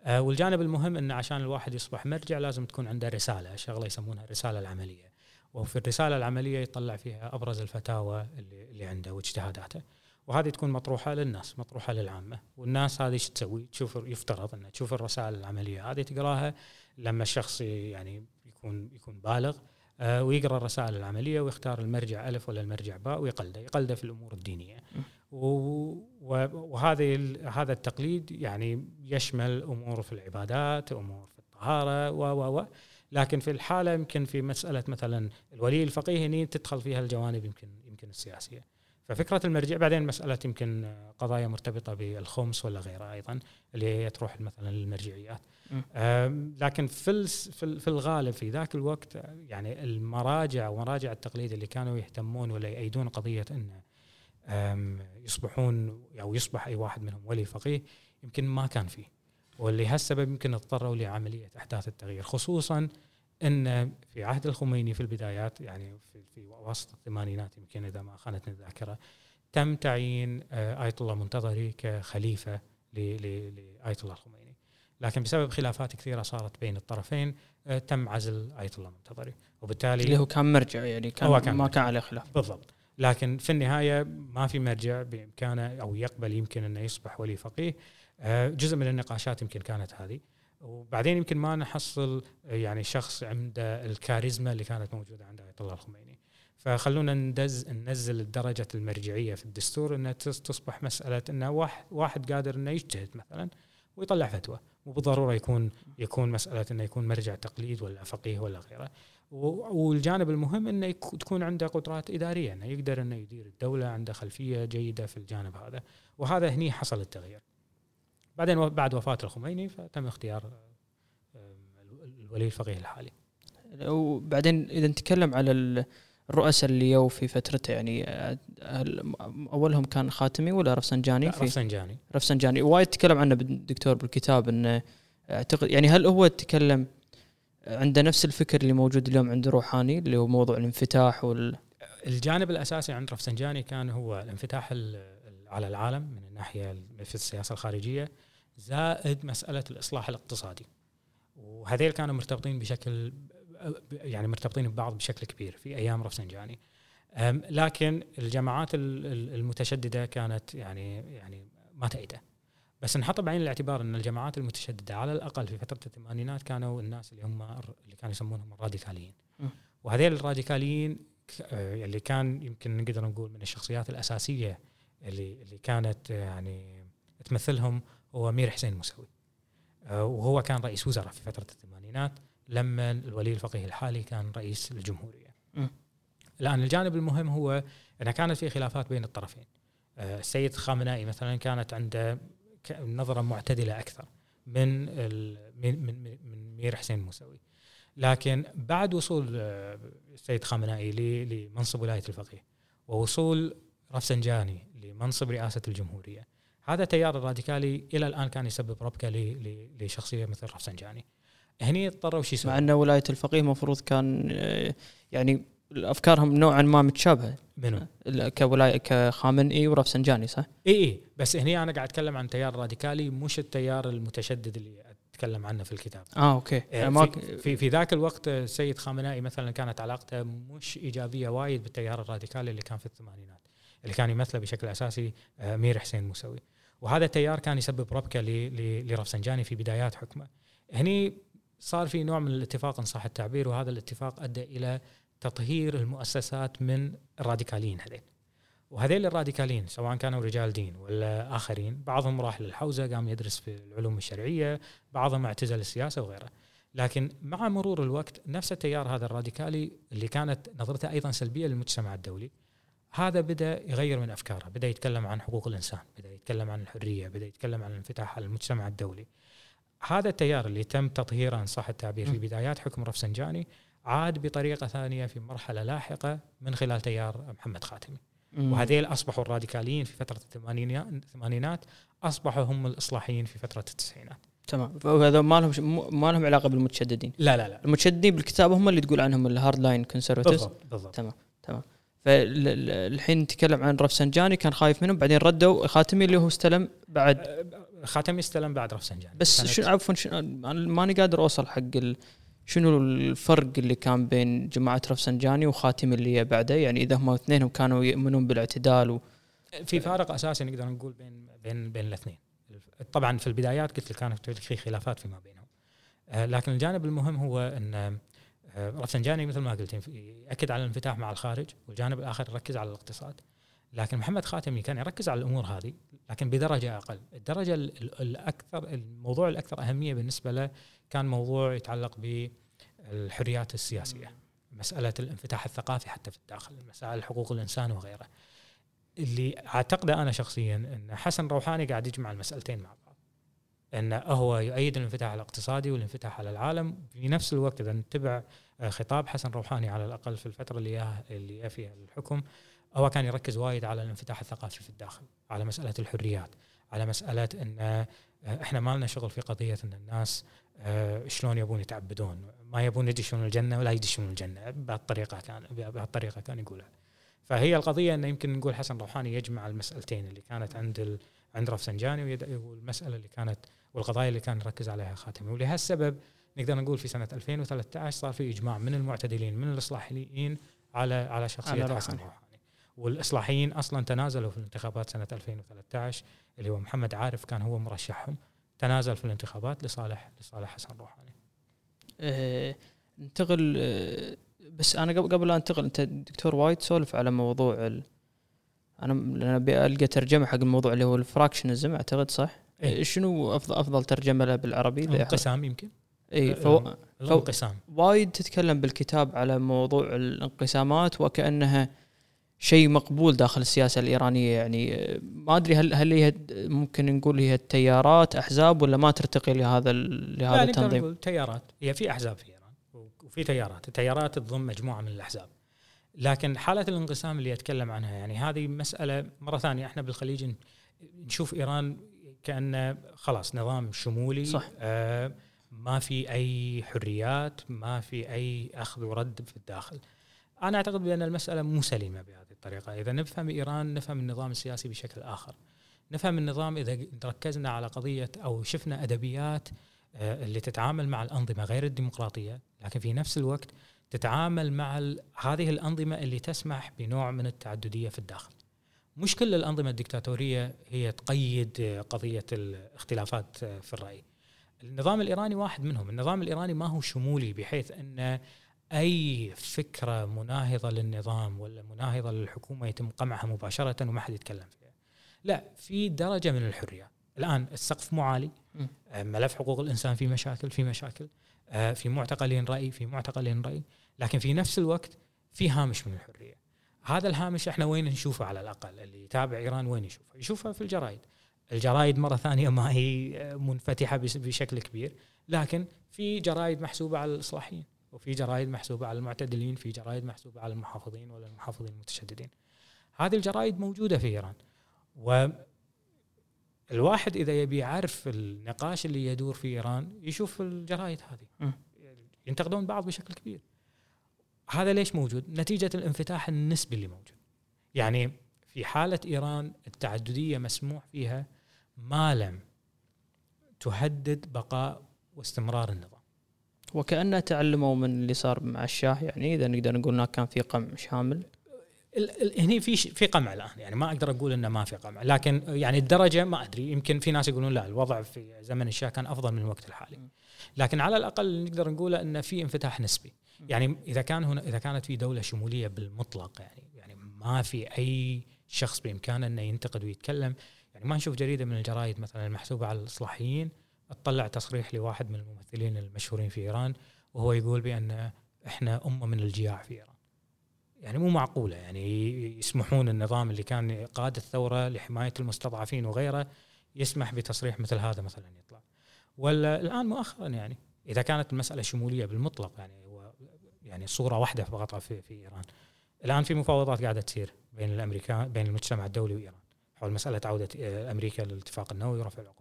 آه والجانب المهم انه عشان الواحد يصبح مرجع لازم تكون عنده رسالة، شغلة يسمونها الرسالة العملية. وفي الرسالة العملية يطلع فيها أبرز الفتاوى اللي, اللي عنده واجتهاداته. وهذه تكون مطروحة للناس، مطروحة للعامة، والناس هذه إيش تسوي؟ تشوف يفترض انها تشوف الرسائل العملية هذه تقراها لما الشخص يعني يكون يكون بالغ آه، ويقرأ الرسائل العملية ويختار المرجع ألف ولا المرجع باء ويقلده يقلده في الأمور الدينية وهذه هذا التقليد يعني يشمل أمور في العبادات أمور في الطهارة و و لكن في الحالة يمكن في مسألة مثلا الولي الفقيه هني تدخل فيها الجوانب يمكن يمكن السياسية. ففكرة المرجع بعدين مسألة يمكن قضايا مرتبطة بالخمس ولا غيرها أيضا اللي هي تروح مثلا للمرجعيات. لكن في في الغالب في ذاك الوقت يعني المراجع ومراجع التقليد اللي كانوا يهتمون ولا يأيدون قضية إنه يصبحون أو يصبح أي واحد منهم ولي فقيه يمكن ما كان فيه. ولهالسبب يمكن اضطروا لعملية أحداث التغيير خصوصا إن في عهد الخميني في البدايات يعني في, في وسط الثمانينات يمكن إذا ما خانتني الذاكرة تم تعيين آه، آية الله منتظري كخليفة لآية الله الخميني. لكن بسبب خلافات كثيرة صارت بين الطرفين آه، تم عزل آية الله منتظري وبالتالي اللي هو كان مرجع يعني كان, هو كان ما كان عليه خلاف. بالضبط. لكن في النهاية ما في مرجع بإمكانه أو يقبل يمكن أنه يصبح ولي فقيه. آه، جزء من النقاشات يمكن كانت هذه. وبعدين يمكن ما نحصل يعني شخص عنده الكاريزما اللي كانت موجودة عند آية الله الخميني. فخلونا ندز ننزل درجه المرجعية في الدستور انها تصبح مسألة إنه واحد واحد قادر إنه يجتهد مثلا ويطلع فتوى. مو بالضرورة يكون يكون مسألة إنه يكون مرجع تقليد ولا فقيه ولا غيره. والجانب المهم إنه تكون عنده قدرات إدارية إنه يقدر إنه يدير الدولة عنده خلفية جيدة في الجانب هذا. وهذا هني حصل التغيير. بعدين بعد وفاة الخميني فتم اختيار الولي الفقيه الحالي. وبعدين إذا نتكلم على ال- الرؤساء اللي يو في فترته يعني أولهم كان خاتمي ولا رفسنجاني؟ رفسنجاني. رفسنجاني. وايد تكلم عنه الدكتور بالكتاب إنه أعتقد يعني هل هو تكلم عنده نفس الفكر اللي موجود اليوم عند روحاني اللي هو موضوع الانفتاح وال الجانب الأساسي عند رفسنجاني كان هو الانفتاح ال- ال- على العالم من الناحية ال- في السياسة الخارجية زائد مسألة الإصلاح الاقتصادي. وهذيل كانوا مرتبطين بشكل يعني مرتبطين ببعض بشكل كبير في أيام رفسنجاني. لكن الجماعات ال- ال- المتشددة كانت يعني يعني ما تأيده بس نحط بعين الاعتبار ان الجماعات المتشددة على الأقل في فترة الثمانينات كانوا الناس اللي هم اللي كانوا يسمونهم الراديكاليين. وهذيل الراديكاليين آه، اللي كان يمكن نقدر نقول من الشخصيات الأساسية اللي اللي كانت آه، يعني تمثلهم هو مير حسين موسوي آه، وهو كان رئيس وزراء في فترة الثمانينات لما الولي الفقيه الحالي كان رئيس الجمهورية. الآن الجانب المهم هو ان كانت في خلافات بين الطرفين. السيد خامنائي مثلا كانت عنده نظرة معتدلة أكثر من من من مير حسين موسوي. لكن بعد وصول آه، السيد خامنائي لمنصب ولاية الفقيه ووصول رفسنجاني لمنصب رئاسة الجمهورية هذا التيار الراديكالي إلى الآن كان يسبب ربكة لشخصية مثل رفسنجاني. هني اضطروا شو مع يسوون؟ أن ولاية الفقيه المفروض كان آه، يعني أفكارهم نوعا ما متشابهة منو؟ كولايه كخامنئي ورفسنجاني صح؟ إي إي بس هني أنا قاعد أتكلم عن التيار الراديكالي مش التيار المتشدد اللي أتكلم عنه في الكتاب. آه أوكي ما في, في في ذاك الوقت السيد خامنائي مثلا كانت علاقته مش إيجابية وايد بالتيار الراديكالي اللي كان في الثمانينات اللي كان يمثله بشكل أساسي آه، مير حسين موسوي وهذا التيار كان يسبب ربكة لرفسنجاني في بدايات حكمه هني صار في نوع من الاتفاق إن صح التعبير وهذا الاتفاق أدى إلى تطهير المؤسسات من الراديكاليين هذين. وهذيل الراديكاليين سواء كانوا رجال دين ولا آخرين بعضهم راح للحوزة قام يدرس في العلوم الشرعية بعضهم اعتزل السياسة وغيره لكن مع مرور الوقت نفس التيار هذا الراديكالي اللي كانت نظرته أيضا سلبية للمجتمع الدولي هذا بدأ يغير من أفكاره بدأ يتكلم عن حقوق الإنسان بدأ يتكلم عن الحرية بدأ يتكلم عن الانفتاح على المجتمع الدولي. هذا التيار اللي تم تطهيره ان صح التعبير في. بدايات حكم رفسنجاني عاد بطريقة ثانية في مرحلة لاحقة من خلال تيار محمد خاتمي. وهذيل أصبحوا الراديكاليين في فترة الثمانينات أصبحوا هم الإصلاحيين في فترة التسعينات. تمام. فهذا ما لهم ش- ما لهم علاقة بالمتشددين. لا لا لا. المتشددين بالكتاب هم اللي تقول عنهم ال hardline conservatives بالضبط بالضبط. تمام تمام. فالحين نتكلم عن رفسنجاني كان خايف منهم بعدين ردوا. خاتمي اللي هو استلم بعد. خاتمي استلم بعد رفسنجاني بس شنو عفوا شنو أنا ماني قادر أوصل حق ال... شنو الفرق اللي كان بين جماعة رفسنجاني وخاتمي اللي بعده؟ يعني إذا هم اثنينهم كانوا يؤمنون بالاعتدال و... في فارق أساسي نقدر نقول بين بين بين الاثنين. طبعا في البدايات قلت لك كانت في خلافات فيما بينهم. آه، لكن الجانب المهم هو إن آه، رفسنجاني مثل ما قلت يأكد على الانفتاح مع الخارج والجانب الآخر يركز على الاقتصاد. لكن محمد خاتمي كان يركز على الأمور هذه لكن بدرجة أقل. الدرجة ال- ال- الاكثر الموضوع الأكثر أهمية بالنسبة له كان موضوع يتعلق بالحريات السياسية مسألة الانفتاح الثقافي حتى في الداخل مسائل حقوق الإنسان وغيره. اللي اعتقده أنا شخصيا إن حسن روحاني قاعد يجمع المسألتين مع بعض. انه هو يؤيد الانفتاح الاقتصادي والانفتاح على العالم في نفس الوقت إذا نتبع آه، خطاب حسن روحاني على الأقل في الفترة اللي اللي فيها الحكم هو كان يركز وايد على الانفتاح الثقافي في الداخل على مسألة الحريات على مسألة إن آه، إحنا ما لنا شغل في قضية إن الناس شلون يبون يتعبدون؟ ما يبون يدشون الجنة ولا يدشون الجنة بهالطريقة كان بهالطريقة كان يقولها. فهي القضية إنه يمكن نقول حسن روحاني يجمع المسألتين اللي كانت عند ال... عند رفسنجاني والمسألة اللي كانت والقضايا اللي كان يركز عليها خاتمي. ولهالسبب نقدر نقول في سنة 2013 صار في إجماع من المعتدلين من الإصلاحيين على على شخصية على حسن روحاني. روحاني. والإصلاحيين أصلا تنازلوا في الانتخابات سنة 2013 اللي هو محمد عارف كان هو مرشحهم. تنازل في الانتخابات لصالح لصالح حسن روحاني آه، ننتقل آه، بس أنا قبل قبل لا أنتقل أنت دكتور وايد سولف على موضوع ال... أنا أنا أبي ألقى ترجمة حق الموضوع اللي هو الفراكشنزم أعتقد صح؟ إيه. آه، شنو افضل أفضل ترجمة له بالعربي؟ الانقسام يمكن اي فو... الانقسام وايد تتكلم بالكتاب على موضوع الانقسامات وكأنها شيء مقبول داخل السياسة الإيرانية يعني ما أدري هل هل هي ممكن نقول هي تيارات أحزاب ولا ما ترتقي لهذا لا لهذا نقدر التنظيم؟ نقول تيارات. هي في أحزاب في إيران وفي تيارات. التيارات تضم مجموعة من الأحزاب. لكن حالة الانقسام اللي أتكلم عنها يعني هذه مسألة مرة ثانية. إحنا بالخليج نشوف إيران كانه خلاص نظام شمولي صح. آه ما في أي حريات ما في أي أخذ ورد في الداخل. أنا أعتقد بأن المسألة مو سليمة بهذه الطريقة إذا نفهم إيران نفهم النظام السياسي بشكل آخر نفهم النظام إذا ركزنا على قضية أو شفنا أدبيات آه، اللي تتعامل مع الأنظمة غير الديمقراطية لكن في نفس الوقت تتعامل مع هذه الأنظمة اللي تسمح بنوع من التعددية في الداخل. مش كل الأنظمة الدكتاتورية هي تقيد قضية الاختلافات في الرأي. النظام الإيراني واحد منهم، النظام الإيراني ما هو شمولي بحيث أن أي فكرة مناهضة للنظام ولا مناهضة للحكومة يتم قمعها مباشرة وما حد يتكلم فيها. لا في درجة من الحرية، الآن السقف مو عالي. ملف حقوق الإنسان في مشاكل في مشاكل. آه، في معتقلين رأي في معتقلين رأي. لكن في نفس الوقت في هامش من الحرية. هذا الهامش إحنا وين نشوفه على الأقل؟ اللي يتابع إيران وين يشوفه؟ يشوفه في الجرايد الجرايد مرة ثانية ما هي منفتحة بشكل كبير. لكن في جرايد محسوبة على الإصلاحيين. وفي جرايد محسوبة على المعتدلين في جرايد محسوبة على المحافظين ولا المحافظين المتشددين. هذه الجرايد موجودة في إيران. و الواحد إذا يبي يعرف النقاش اللي يدور في إيران يشوف الجرايد هذه. ينتقدون بعض بشكل كبير. هذا ليش موجود؟ نتيجة الانفتاح النسبي اللي موجود. يعني في حالة إيران التعددية مسموح فيها ما لم تهدد بقاء واستمرار النظام. وكأنه تعلموا من اللي صار مع الشاه يعني إذا نقدر نقول هناك كان في قمع شامل. هني في في قمع الآن يعني ما أقدر أقول إنه ما في قمع لكن يعني الدرجة ما أدري يمكن في ناس يقولون لا الوضع في زمن الشاه كان أفضل من الوقت الحالي. لكن على الأقل نقدر نقوله انه في انفتاح نسبي. يعني إذا كان هنا إذا كانت في دولة شمولية بالمطلق يعني يعني ما في أي شخص بإمكانه إنه ينتقد ويتكلم. يعني ما نشوف جريدة من الجرايد مثلا المحسوبة على الإصلاحيين تطلع تصريح لواحد من الممثلين المشهورين في إيران وهو يقول بأن إحنا أمة من الجياع في إيران. يعني مو معقولة يعني يسمحون النظام اللي كان قاد الثورة لحماية المستضعفين وغيره يسمح بتصريح مثل هذا مثلا يطلع. ولا الآن مؤخرا يعني إذا كانت المسألة شمولية بالمطلق يعني هو يعني صورة واحدة فقط في في إيران. الآن في مفاوضات قاعدة تصير بين الامريكان بين المجتمع الدولي وإيران. حول مسألة عودة أمريكا للاتفاق النووي ورفع العقوبات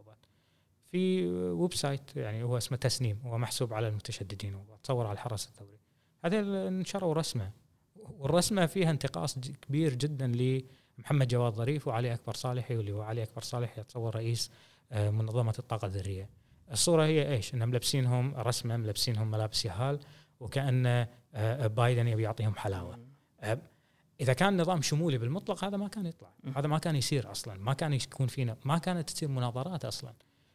في website يعني هو اسمه تسنيم هو محسوب على المتشددين وتصور على الحرس الثوري هذا نشروا رسمه والرسمة فيها انتقاص كبير جدا لمحمد جواد ظريف وعلي أكبر صالحي واللي هو علي أكبر صالحي يتصور رئيس آه، منظمة الطاقة الذرية. الصورة هي إيش؟ إنهم ملبسينهم رسمة ملبسينهم ملابس يهال وكأن آه، بايدن يبي يعطيهم حلاوة. آه، إذا كان نظام شمولي بالمطلق هذا ما كان يطلع، هذا ما كان يصير أصلا، ما كان يكون فينا ما كانت تصير مناظرات أصلا.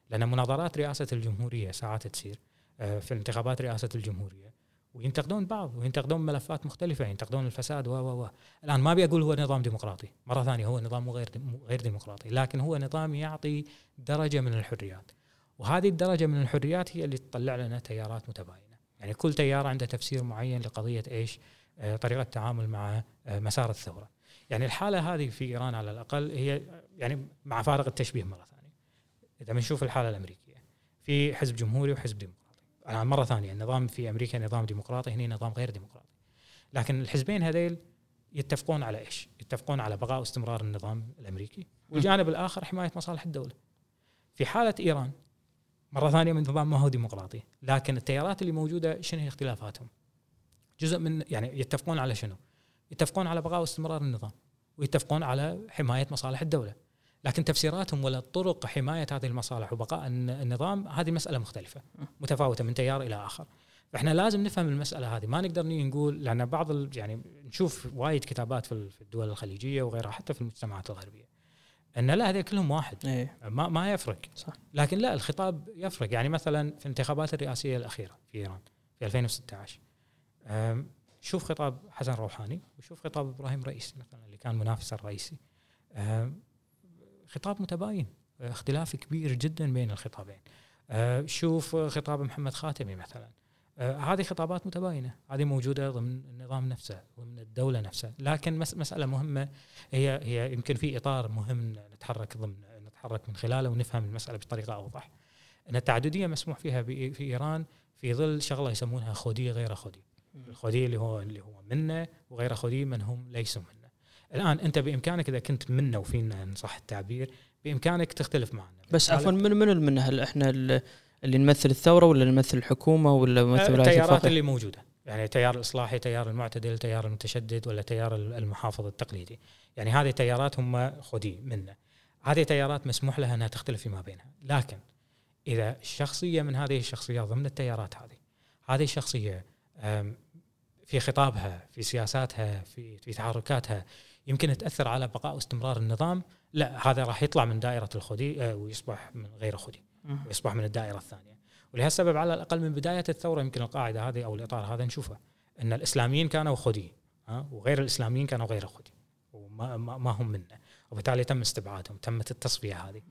لأن مناظرات رئاسة الجمهورية ساعات تصير في انتخابات رئاسة الجمهورية. وينتقدون بعض وينتقدون ملفات مختلفة ينتقدون الفساد و و الآن ما ابي أقول هو نظام ديمقراطي مرة ثانية هو نظام غير غير ديمقراطي لكن هو نظام يعطي درجة من الحريات. وهذه الدرجة من الحريات هي اللي تطلع لنا تيارات متباينة. يعني كل تيار عنده تفسير معين لقضية إيش آه، طريقة التعامل مع آه، مسار الثورة. يعني الحالة هذه في إيران على الأقل هي يعني مع فارق التشبيه مرة ثانية. إذا بنشوف الحالة الأمريكية في حزب جمهوري وحزب ديمقراطي أنا مرة ثانية النظام في أمريكا نظام ديمقراطي هنا نظام غير ديمقراطي لكن الحزبين هذيل يتفقون على إيش؟ يتفقون على بقاء واستمرار النظام الأمريكي والجانب الآخر حماية مصالح الدولة. في حالة إيران مرة ثانية من نظام ما هو ديمقراطي، لكن التيارات اللي موجودة شنو هي اختلافاتهم؟ جزء من يعني يتفقون على شنو؟ يتفقون على بقاء واستمرار النظام ويتفقون على حماية مصالح الدولة. لكن تفسيراتهم ولا طرق حماية هذه المصالح وبقاء النظام هذه مسألة مختلفة متفاوتة من تيار إلى آخر فإحنا لازم نفهم المسألة هذه ما نقدر نقول لأن بعض يعني نشوف وايد كتابات في الدول الخليجية وغيرها حتى في المجتمعات الغربية إن لا هذول كلهم واحد إيه. ما ما يفرق صح. لكن لا الخطاب يفرق يعني مثلا في الانتخابات الرئاسية الأخيرة في إيران في 2016 شوف خطاب حسن روحاني وشوف خطاب إبراهيم رئيسي مثلا اللي كان منافس الرئيسي خطاب متباين اختلاف كبير جدا بين الخطابين. آه، شوف خطاب محمد خاتمي مثلا. آه، هذه خطابات متباينة. هذه موجودة ضمن النظام نفسه ضمن الدولة نفسها لكن مسألة مهمة هي هي يمكن في إطار مهم نتحرك ضمن نتحرك من خلاله ونفهم المسألة بطريقة أوضح. إن التعددية مسموح فيها في إيران في ظل شغلة يسمونها خوديه غير خوديه الخوديه اللي هو اللي هو منا وغير خوديه من هم ليسوا منا الآن أنت بإمكانك إذا كنت منا وفينا ان صح التعبير بإمكانك تختلف معنا. بس عفوا من من المنه هل إحنا اللي نمثل الثورة ولا نمثل الحكومة ولا نمثل التيارات اللي موجودة. يعني تيار الإصلاحي تيار المعتدل تيار المتشدد ولا تيار المحافظ التقليدي. يعني هذه تيارات هم خدي منا هذه تيارات مسموح لها إنها تختلف فيما بينها. لكن إذا شخصيه من هذه الشخصيات ضمن التيارات هذه هذه الشخصية في خطابها في سياساتها في في تحركاتها يمكن تأثر على بقاء واستمرار النظام. لا هذا راح يطلع من دائرة الخدي آه، ويصبح من غير خدي ويصبح من الدائرة الثانية. ولهالسبب على الأقل من بداية الثورة يمكن القاعدة هذه أو الإطار هذا نشوفه أن الإسلاميين كانوا خدي وغير الإسلاميين كانوا غير خدي وما ما هم منا وبالتالي تم استبعادهم تمت التصفية هذه.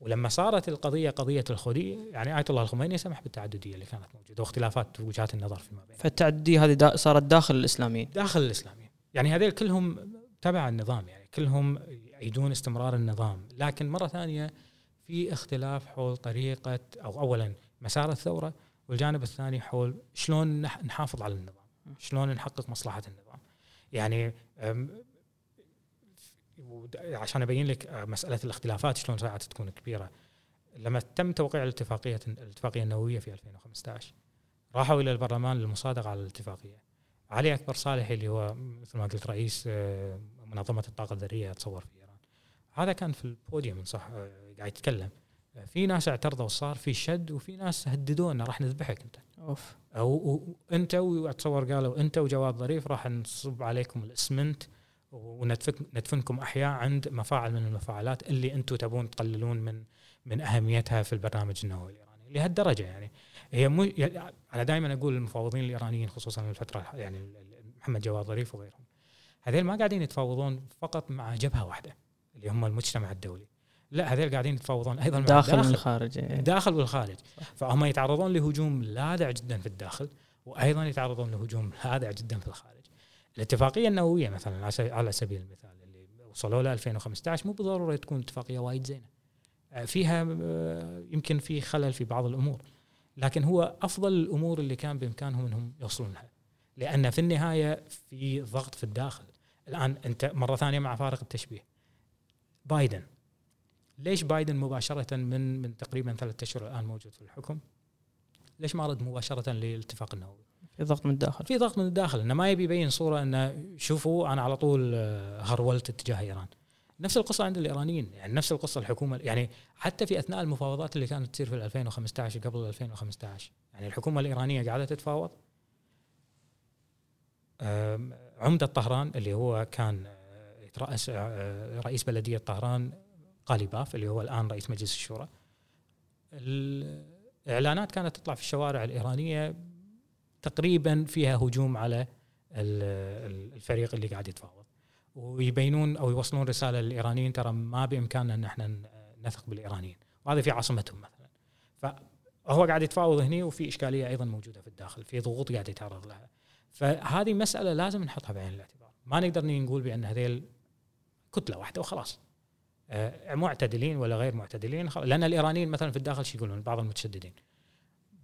ولما صارت القضية قضية الخدي يعني آية الله الخميني سمح بالتعددية اللي كانت موجودة واختلافات وجهات النظر فيما بين. فالتعددية هذه دا صارت داخل الإسلاميين. داخل الإسلاميين. يعني هذول كلهم تبع النظام يعني كلهم يعيدون استمرار النظام. لكن مرة ثانية في اختلاف حول طريقة أو اولا مسار الثورة والجانب الثاني حول شلون نحافظ على النظام شلون نحقق مصلحة النظام. يعني عشان أبين لك آه، مسألة الاختلافات شلون ساعات تكون كبيرة. لما تم توقيع الاتفاقية الاتفاقية النووية في 2015 راحوا إلى البرلمان للمصادقة على الاتفاقية. علي أكبر صالحي اللي هو مثل ما قلت رئيس آه، منظمة الطاقة الذرية اتصور في إيران. هذا كان في البوديوم صح آه، قاعد يتكلم. في ناس اعترضوا صار في شد وفي ناس هددوه انه راح نذبحك أنت. أوف. أو أنت واتصور قالوا أنت وجواد ظريف راح نصب عليكم الاسمنت وندفنكم أحياء عند مفاعل من المفاعلات اللي أنتم تبون تقللون من من أهميتها في البرنامج النووي الإيراني. لهالدرجة يعني. هي مو يعني أنا دائما أقول للمفاوضين الإيرانيين خصوصا الفترة يعني محمد جواد ظريف وغيرهم. هذول ما قاعدين يتفاوضون فقط مع جبهة واحدة اللي هم المجتمع الدولي. لا هذول قاعدين يتفاوضون أيضا مع داخل والخارج الداخل والخارج. فهم يتعرضون لهجوم لاذع جدا في الداخل وأيضا يتعرضون لهجوم لاذع جدا في الخارج. الاتفاقية النووية مثلا على سبيل المثال اللي وصلوا لها 2015 مو بالضرورة تكون اتفاقية وايد زينة. آه، فيها آه، يمكن في خلل في بعض الأمور لكن هو أفضل الأمور اللي كان بإمكانهم إنهم يوصلون لها لأن في النهاية في ضغط في الداخل. الآن أنت مرة ثانية مع فارق التشبيه. بايدن. ليش بايدن مباشرة من من تقريبا ثلاثة أشهر الآن موجود في الحكم؟ ليش ما رد مباشرة للاتفاق النووي؟ في ضغط من الداخل. في ضغط من الداخل. إنه ما يبي يبين صورة إنه شوفوا أنا على طول آه، هرولت اتجاه إيران. نفس القصة عند الإيرانيين. يعني نفس القصة الحكومة. يعني حتى في أثناء المفاوضات اللي كانت تصير في 2015 قبل 2015 يعني الحكومة الإيرانية قاعدة تتفاوض. عمدة طهران اللي هو كان آه، يترأس آه، رئيس بلدية طهران قاليباف اللي هو الآن رئيس مجلس الشورى. الإعلانات كانت تطلع في الشوارع الإيرانية تقريبا فيها هجوم على الفريق اللي قاعد يتفاوض. ويبينون أو يوصلون رسالة للإيرانيين ترى ما بإمكاننا إن إحنا نثق بالإيرانيين. وهذا في عاصمتهم مثلا. فهو قاعد يتفاوض هنا وفي إشكالية أيضا موجودة في الداخل في ضغوط قاعد يتعرض لها. فهذه مسألة لازم نحطها بعين الاعتبار. ما نقدر نقول بأن هذيل كتلة واحدة وخلاص. آه، معتدلين ولا غير معتدلين لأن الإيرانيين مثلا في الداخل شو يقولون؟ بعض المتشددين.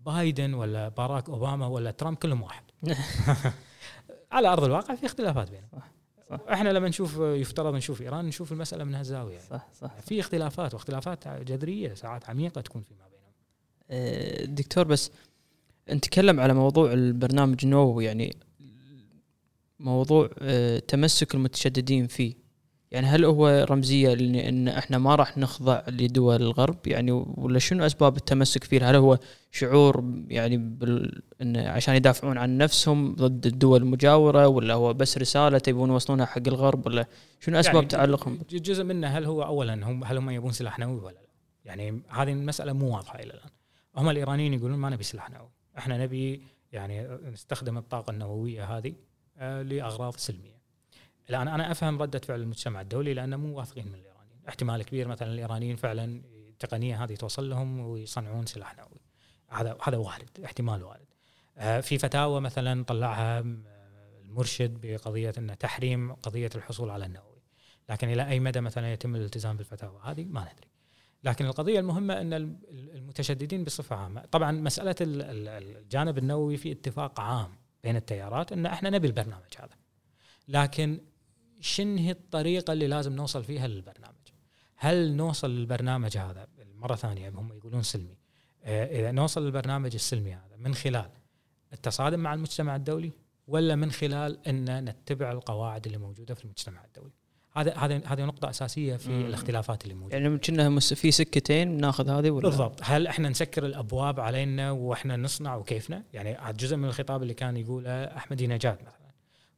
بايدن ولا باراك أوباما ولا ترامب كلهم واحد. على أرض الواقع في اختلافات بينهم. صح صح. إحنا لما نشوف يفترض نشوف إيران نشوف المسألة من هالزاوية. صح صح. في اختلافات واختلافات جذرية ساعات عميقة تكون فيما بينهم. آه، دكتور بس نتكلم على موضوع البرنامج النووي يعني موضوع آه، تمسك المتشددين فيه يعني هل هو رمزية لأن إحنا ما راح نخضع لدول الغرب يعني ولا شنو أسباب التمسك فيه؟ هل هو شعور يعني بال... إن عشان يدافعون عن نفسهم ضد الدول المجاورة ولا هو بس رسالة تبون يوصلونها حق الغرب ولا شنو أسباب يعني تعلقهم؟ جزء منه هل هو اولا هم هل هم يبون سلاح نووي ولا لا؟ يعني هذه المسألة مو واضحة إلى الآن. هم الإيرانيين يقولون ما نبي سلاح نووي، إحنا نبي يعني نستخدم الطاقة النووية هذه آه، لأغراض سلمية. الآن أنا أفهم ردة فعل المجتمع الدولي لأنه مو واثقين من الإيرانيين، احتمال كبير مثلا الإيرانيين فعلا التقنية هذه توصل لهم ويصنعون سلاح نووي. هذا هذا وارد، احتمال وارد. آه، في فتاوى مثلا طلعها المرشد بقضية إنه تحريم قضية الحصول على النووي. لكن إلى أي مدى مثلا يتم الالتزام بالفتاوى هذه ما ندري. لكن القضية المهمة أن الم- المتشددين بصفة عامة. طبعا مسألة ال- ال- الجانب النووي في اتفاق عام بين التيارات أن إحنا نبي البرنامج هذا. لكن شن هي الطريقة اللي لازم نوصل فيها للبرنامج؟ هل نوصل للبرنامج هذا مرة ثانية هم يقولون سلمي. آه، إذا نوصل للبرنامج السلمي هذا من خلال التصادم مع المجتمع الدولي ولا من خلال أن نتبع القواعد اللي موجودة في المجتمع الدولي؟ هذا هذا هذه نقطة أساسية في مم. الاختلافات اللي موجودة. يعني كنا في سكتين ناخذ هذه ولا بالضبط. هل إحنا نسكر الأبواب علينا وإحنا نصنع وكيفنا؟ يعني عاد جزء من الخطاب اللي كان يقوله أحمدي نجاد مثلا.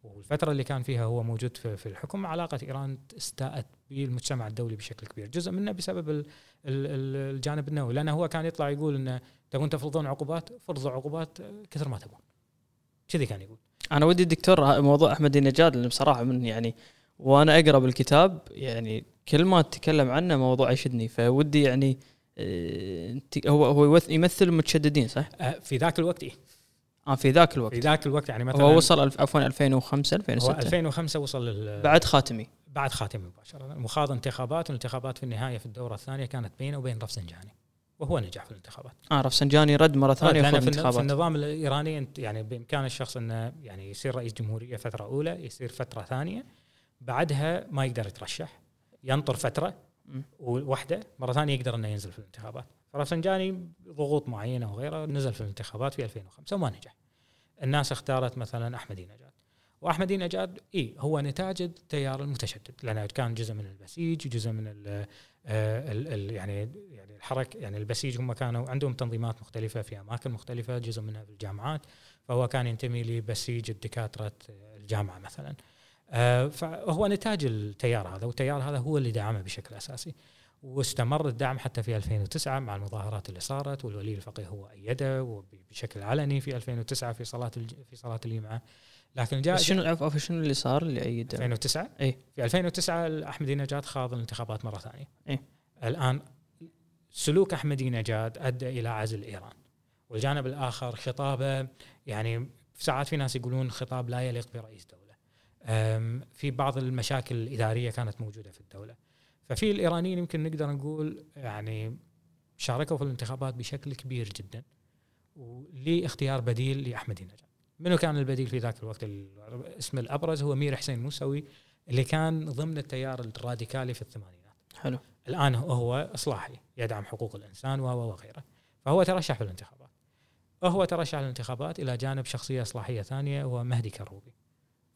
والفترة اللي كان فيها هو موجود في, في الحكم علاقة إيران استاءت بالمجتمع الدولي بشكل كبير. جزء منه بسبب ال- ال- ال- الجانب النووي. لأنه هو كان يطلع يقول إنه تبون تفرضون عقوبات؟ فرضوا عقوبات كثر ما تبون. كذي كان يقول. أنا ودي الدكتور موضوع احمد النجاد لأن بصراحة من يعني وأنا أقرأ بالكتاب يعني كل ما تتكلم عنه موضوع يشدني. فودي يعني آه، هو هو يمثل المتشددين صح؟ آه، في ذاك الوقت إيه. آه في ذاك الوقت. في ذاك الوقت يعني مثلا هو وصل عفوا 2005 هو 2006 2005 وصل بعد خاتمي. بعد خاتمي مباشرة. وخاض انتخابات والانتخابات في النهاية في الدورة الثانية كانت بينه وبين رفسنجاني وهو نجح في الانتخابات. آه رفسنجاني رد مرة ثانية لأن في, الن- في النظام الإيراني يعني بامكان الشخص إنه يعني يصير رئيس جمهورية فترة أولى يصير فترة ثانية بعدها ما يقدر يترشح ينطر فترة. وحده مرة ثانية يقدر إنه ينزل في الانتخابات. فرفسنجاني ضغوط معينة وغيره نزل في الانتخابات في 2005 وما نجح. الناس اختارت مثلا احمدي نجاد واحمدي نجاد إي هو نتاج التيار المتشدد. لأنه كان جزء من البسيج جزء من ال ال ال يعني يعني الحركه يعني البسيج هم كانوا عندهم تنظيمات مختلفة في أماكن مختلفة جزء منها في الجامعات. فهو كان ينتمي لبسيج الدكاترة الجامعة مثلا. آه، فهو نتاج التيار هذا والتيار هذا هو اللي دعمه بشكل أساسي. واستمر الدعم حتى في 2009 مع المظاهرات اللي صارت والولي الفقيه هو أيده بشكل علني في 2009 في صلاة في صلاة الجمعة. لكن جاء شنو عفوا شنو اللي صار اللي ايد 2009 إيه. في 2009 احمدي نجاد خاض الانتخابات مرة ثانية. إيه. الآن سلوك احمدي نجاد أدى إلى عزل إيران. والجانب الآخر خطابه يعني ساعات في ناس يقولون خطاب لا يليق برئيس دولة. في بعض المشاكل الإدارية كانت موجودة في الدولة. ففي الإيرانيين يمكن نقدر نقول يعني شاركوا في الانتخابات بشكل كبير جدا ولإختيار بديل لاحمدي نجاد منو كان البديل في ذاك الوقت؟ الاسم الأبرز هو مير حسين موسوي اللي كان ضمن التيار الراديكالي في الثمانينات. حلو. الآن هو إصلاحي يدعم حقوق الإنسان و و- وغيره. فهو ترشح في الانتخابات هو ترشح للانتخابات إلى جانب شخصية إصلاحية ثانية هو مهدي كروبي.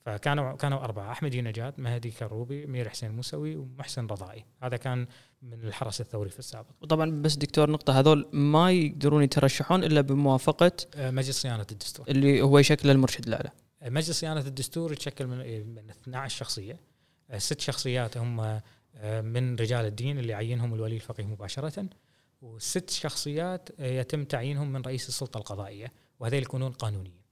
فكانوا كانوا أربعة أحمد نجاد مهدي كروبي مير حسين موسوي ومحسن رضائي هذا كان من الحرس الثوري في السابق. وطبعا بس دكتور نقطة هذول ما يقدرون يترشحون إلا بموافقة آه، مجلس صيانة الدستور. اللي هو يشكل المرشد. الاعلى مجلس صيانة الدستور يتشكل من من 12 شخصية. آه، ست شخصيات هم من رجال الدين اللي يعينهم الولي الفقيه مباشرة. وست شخصيات يتم تعيينهم من رئيس السلطة القضائية. وهذيل يكونون قانونيين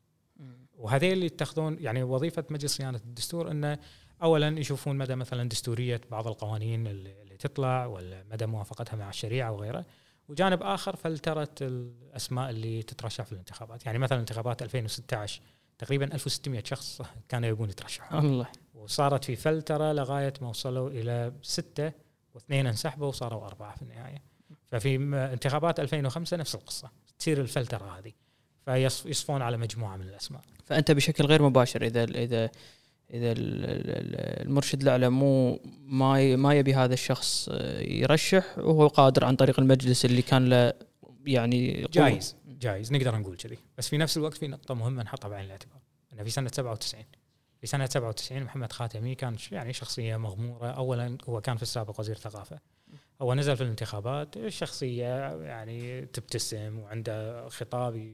وهذيل اللي يتخذون يعني وظيفة مجلس صيانة الدستور إنه اولا يشوفون مدى مثلا دستورية بعض القوانين اللي تطلع ولا مدى موافقتها مع الشريعة وغيره. وجانب آخر فلتره الأسماء اللي تترشح في الانتخابات. يعني مثلا انتخابات 2016 تقريبا 1600 شخص كانوا يبون يترشحون. الله. وصارت في فلترة لغاية ما وصلوا إلى ستة واثنين انسحبوا وصاروا أربعة في النهاية. ففي انتخابات 2005 نفس القصة. تصير الفلترة هذه. فيصفون على مجموعة من الأسماء. فأنت بشكل غير مباشر إذا إذا إذا ال- ال- ال- المرشد الأعلى مو ما ما يبي هذا الشخص آه، يرشح وهو قادر عن طريق المجلس اللي كان له يعني قوة. جايز جايز نقدر نقول كذي. بس في نفس الوقت في نقطة مهمة نحطها بعين الاعتبار إنه في سنة 97 في سنة 97 محمد خاتمي كان يعني شخصية مغمورة. اولا هو كان في السابق وزير ثقافة. هو نزل في الانتخابات شخصية يعني تبتسم وعنده خطاب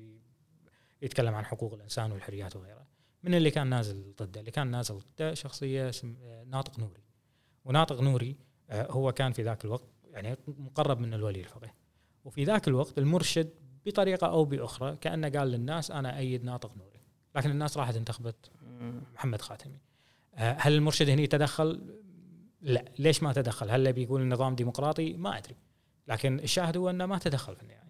يتكلم عن حقوق الإنسان والحريات وغيره من اللي كان نازل ضده؟ اللي كان نازل ضده شخصية اسم ناطق نوري. وناطق نوري آه، هو كان في ذاك الوقت يعني مقرب من الولي الفقيه. وفي ذاك الوقت المرشد بطريقة أو بأخرى كأنه قال للناس أنا أيد ناطق نوري. لكن الناس راحت انتخبت. محمد خاتمي. آه، هل المرشد هني تدخل؟ لا. ليش ما تدخل؟ هل بيقول النظام ديمقراطي؟ ما أدري. لكن الشاهد هو أنه ما تدخل في النهاية.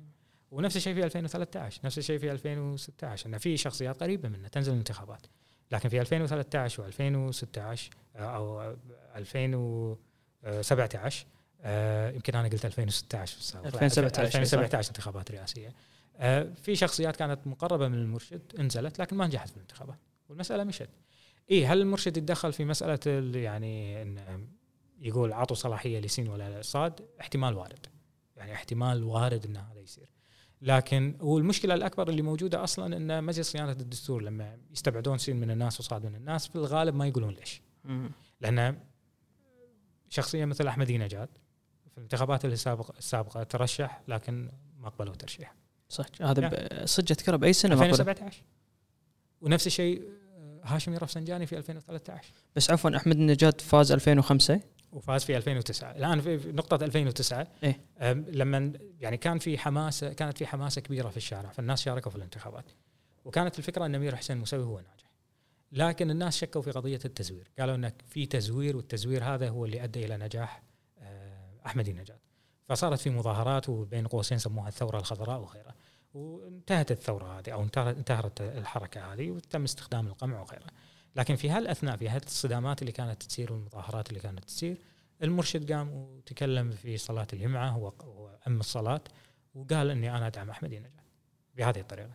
ونفس الشيء في 2013 نفس الشيء في 2016 انه في شخصيات قريبة منه تنزل الانتخابات. لكن في 2013 و2016 أو 2017 آه يمكن أنا قلت 2016 في السابق. 2017 2017 انتخابات رئاسية. آه في شخصيات كانت مقربة من المرشد انزلت لكن ما نجحت في الانتخابات. والمسألة مشت. إي هل المرشد يتدخل في مسألة يعني إن يقول عطوا صلاحية لسين ولا صاد؟ احتمال وارد. يعني احتمال وارد إن هذا يصير. لكن والمشكلة الأكبر اللي موجودة أصلا إن مجلس صيانة الدستور لما يستبعدون سين من الناس وصاد من الناس في الغالب ما يقولون ليش. لأن شخصيه مثل احمدي نجاد في الانتخابات السابقه السابقة ترشح لكن ما قبلوا ترشيح. صح. هذا صدق أذكره بأي سنة 2017 ونفس الشيء آه، هاشم رفسنجاني في 2013 بس عفوا أحمد النجاد فاز 2005 وفاز في 2009 الآن في نقطة 2009 إيه؟ لما يعني كان في حماسة كانت في حماسة كبيرة في الشارع فالناس شاركوا في الانتخابات. وكانت الفكرة إن أمير حسين موسوي هو ناجح. لكن الناس شكوا في قضية التزوير. قالوا انك في تزوير والتزوير هذا هو اللي أدى إلى نجاح آه، احمدي نجاد فصارت في مظاهرات وبين قوسين سموها الثورة الخضراء وغيرها. وانتهت الثورة هذه أو انتهت الحركة هذه وتم استخدام القمع وغيره لكن في هالأثناء في هالصدامات اللي كانت تصير والمظاهرات اللي كانت تصير المرشد قام وتكلم في صلاة الجمعة هو أم الصلاة وقال إني أنا أدعم احمدي نجاد بهذه الطريقة.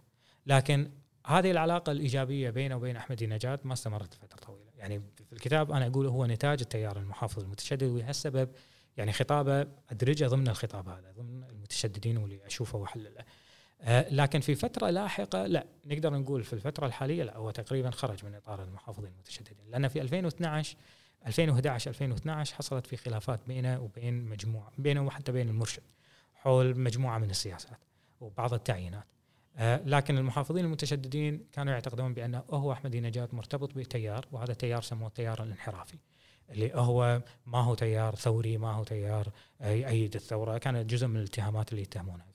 لكن هذه العلاقة الإيجابية بينه وبين احمدي نجاد ما استمرت فتره طويلة. يعني في الكتاب أنا أقول هو نتاج التيار المحافظ المتشدد ولهالسبب يعني خطابه أدرجه ضمن الخطاب هذا ضمن المتشددين واللي أشوفه وأحلله. لكن في فترة لاحقة لا نقدر نقول في الفترة الحالية لا هو تقريبا خرج من إطار المحافظين المتشددين. لأن في 2012 2011 2012 حصلت في خلافات بينه وبين مجموعه بينه وحتى بين المرشد حول مجموعة من السياسات وبعض التعيينات. آه، لكن المحافظين المتشددين كانوا يعتقدون بأنه هو احمدي نجاد مرتبط بتيار وهذا التيار سموه التيار الانحرافي اللي هو ما هو تيار ثوري ما هو تيار يأيد الثورة كانت جزء من الاتهامات اللي يتهمونها. آه،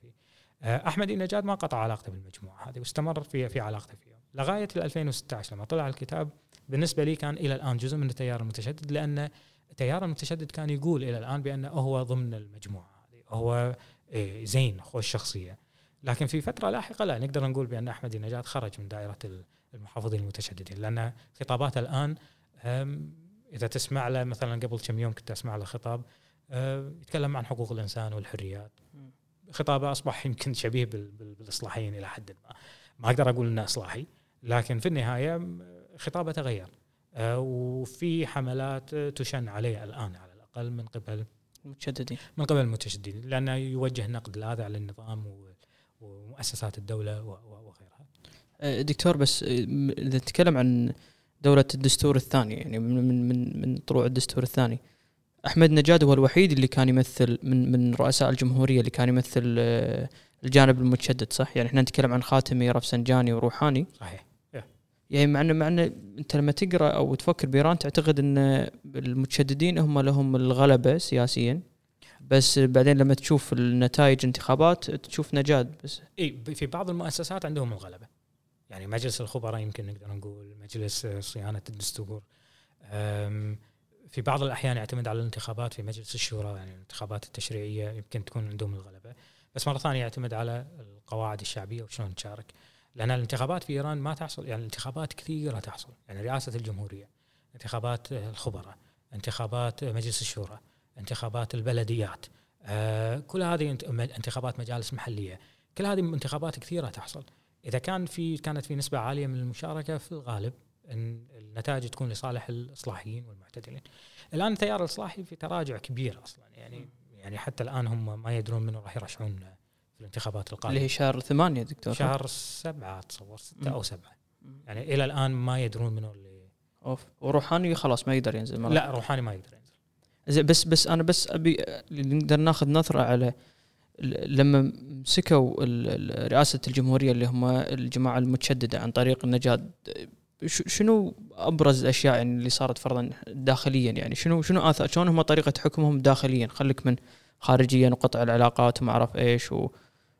أحمد النجاد ما قطع علاقته بالمجموعة هذه واستمر في في علاقته فيها. لغاية 2016 لما طلع الكتاب بالنسبة لي كان إلى الآن جزء من التيار المتشدد لأن التيار المتشدد كان يقول إلى الآن بأنه هو ضمن المجموعة هذه هو إيه، زين خوش شخصيه لكن في فترة لاحقة لا نقدر نقول بأن أحمد النجاد خرج من دائرة المحافظين المتشددين لأن خطاباته الآن إذا تسمع له مثلا قبل كم يوم كنت أسمع له خطاب يتكلم عن حقوق الإنسان والحريات. خطابه اصبح يمكن شبيه بالاصلاحيين إلى حد ما. ما أقدر أقول انه اصلاحي لكن في النهاية خطابه تغير. آه، وفي حملات تشن عليه الآن على الأقل من قبل المتشددين. من قبل المتشددين لأنه يوجه نقد لاذع للنظام ومؤسسات الدولة وغيرها. آه، دكتور بس آه، اذا نتكلم عن دولة الدستور الثاني يعني من من من طلوع الدستور الثاني. أحمد نجاد هو الوحيد اللي كان يمثل من من رؤساء الجمهورية اللي كان يمثل آه، الجانب المتشدد صح؟ يعني إحنا نتكلم عن خاتمي رفسنجاني وروحاني. صحيح. يعني مع انه مع إنه أنت لما تقرأ أو تفكر بإيران تعتقد إن المتشددين هم لهم الغلبة سياسيا. بس بعدين لما تشوف النتائج انتخابات تشوف نجاد بس. إي في بعض المؤسسات عندهم الغلبة. يعني مجلس الخبراء يمكن نقدر نقول مجلس صيانة الدستور. في بعض الأحيان يعتمد على الانتخابات في مجلس الشورى يعني الانتخابات التشريعية يمكن تكون عندهم الغلبة. بس مرة ثانية يعتمد على القواعد الشعبية وشلون تشارك. لأن الانتخابات في إيران ما تحصل يعني الانتخابات كثيرة تحصل. يعني رئاسة الجمهورية انتخابات الخبراء انتخابات مجلس الشورى انتخابات البلديات آه كل هذه انتخابات مجالس محلية. كل هذه انتخابات كثيرة تحصل. إذا كان في كانت في نسبة عالية من المشاركة في الغالب إن النتائج تكون لصالح الإصلاحيين والمعتدلين. الآن التيار الإصلاحي في تراجع كبير أصلا يعني يعني حتى الآن هم ما يدرون منو راح يرشحون في الانتخابات القادمة. اللي هي شهر ثمانية دكتور شهر سبعة أتصور ستة أو سبعة. يعني إلى الآن ما يدرون منو اللي أوف وروحاني خلاص ما يقدر ينزل مرة. لا روحاني ما يقدر ينزل. زين بس بس أنا بس أبي نقدر ناخذ نظرة على لما مسكوا رئاسة الجمهورية اللي هم الجماعة المتشددة عن طريق النجاد شنو أبرز الاشياء يعني اللي صارت فرضا داخليا يعني شنو شنو اثر شلون هم طريقة حكمهم داخليا خليك من خارجيا وقطع العلاقات وما أعرف إيش و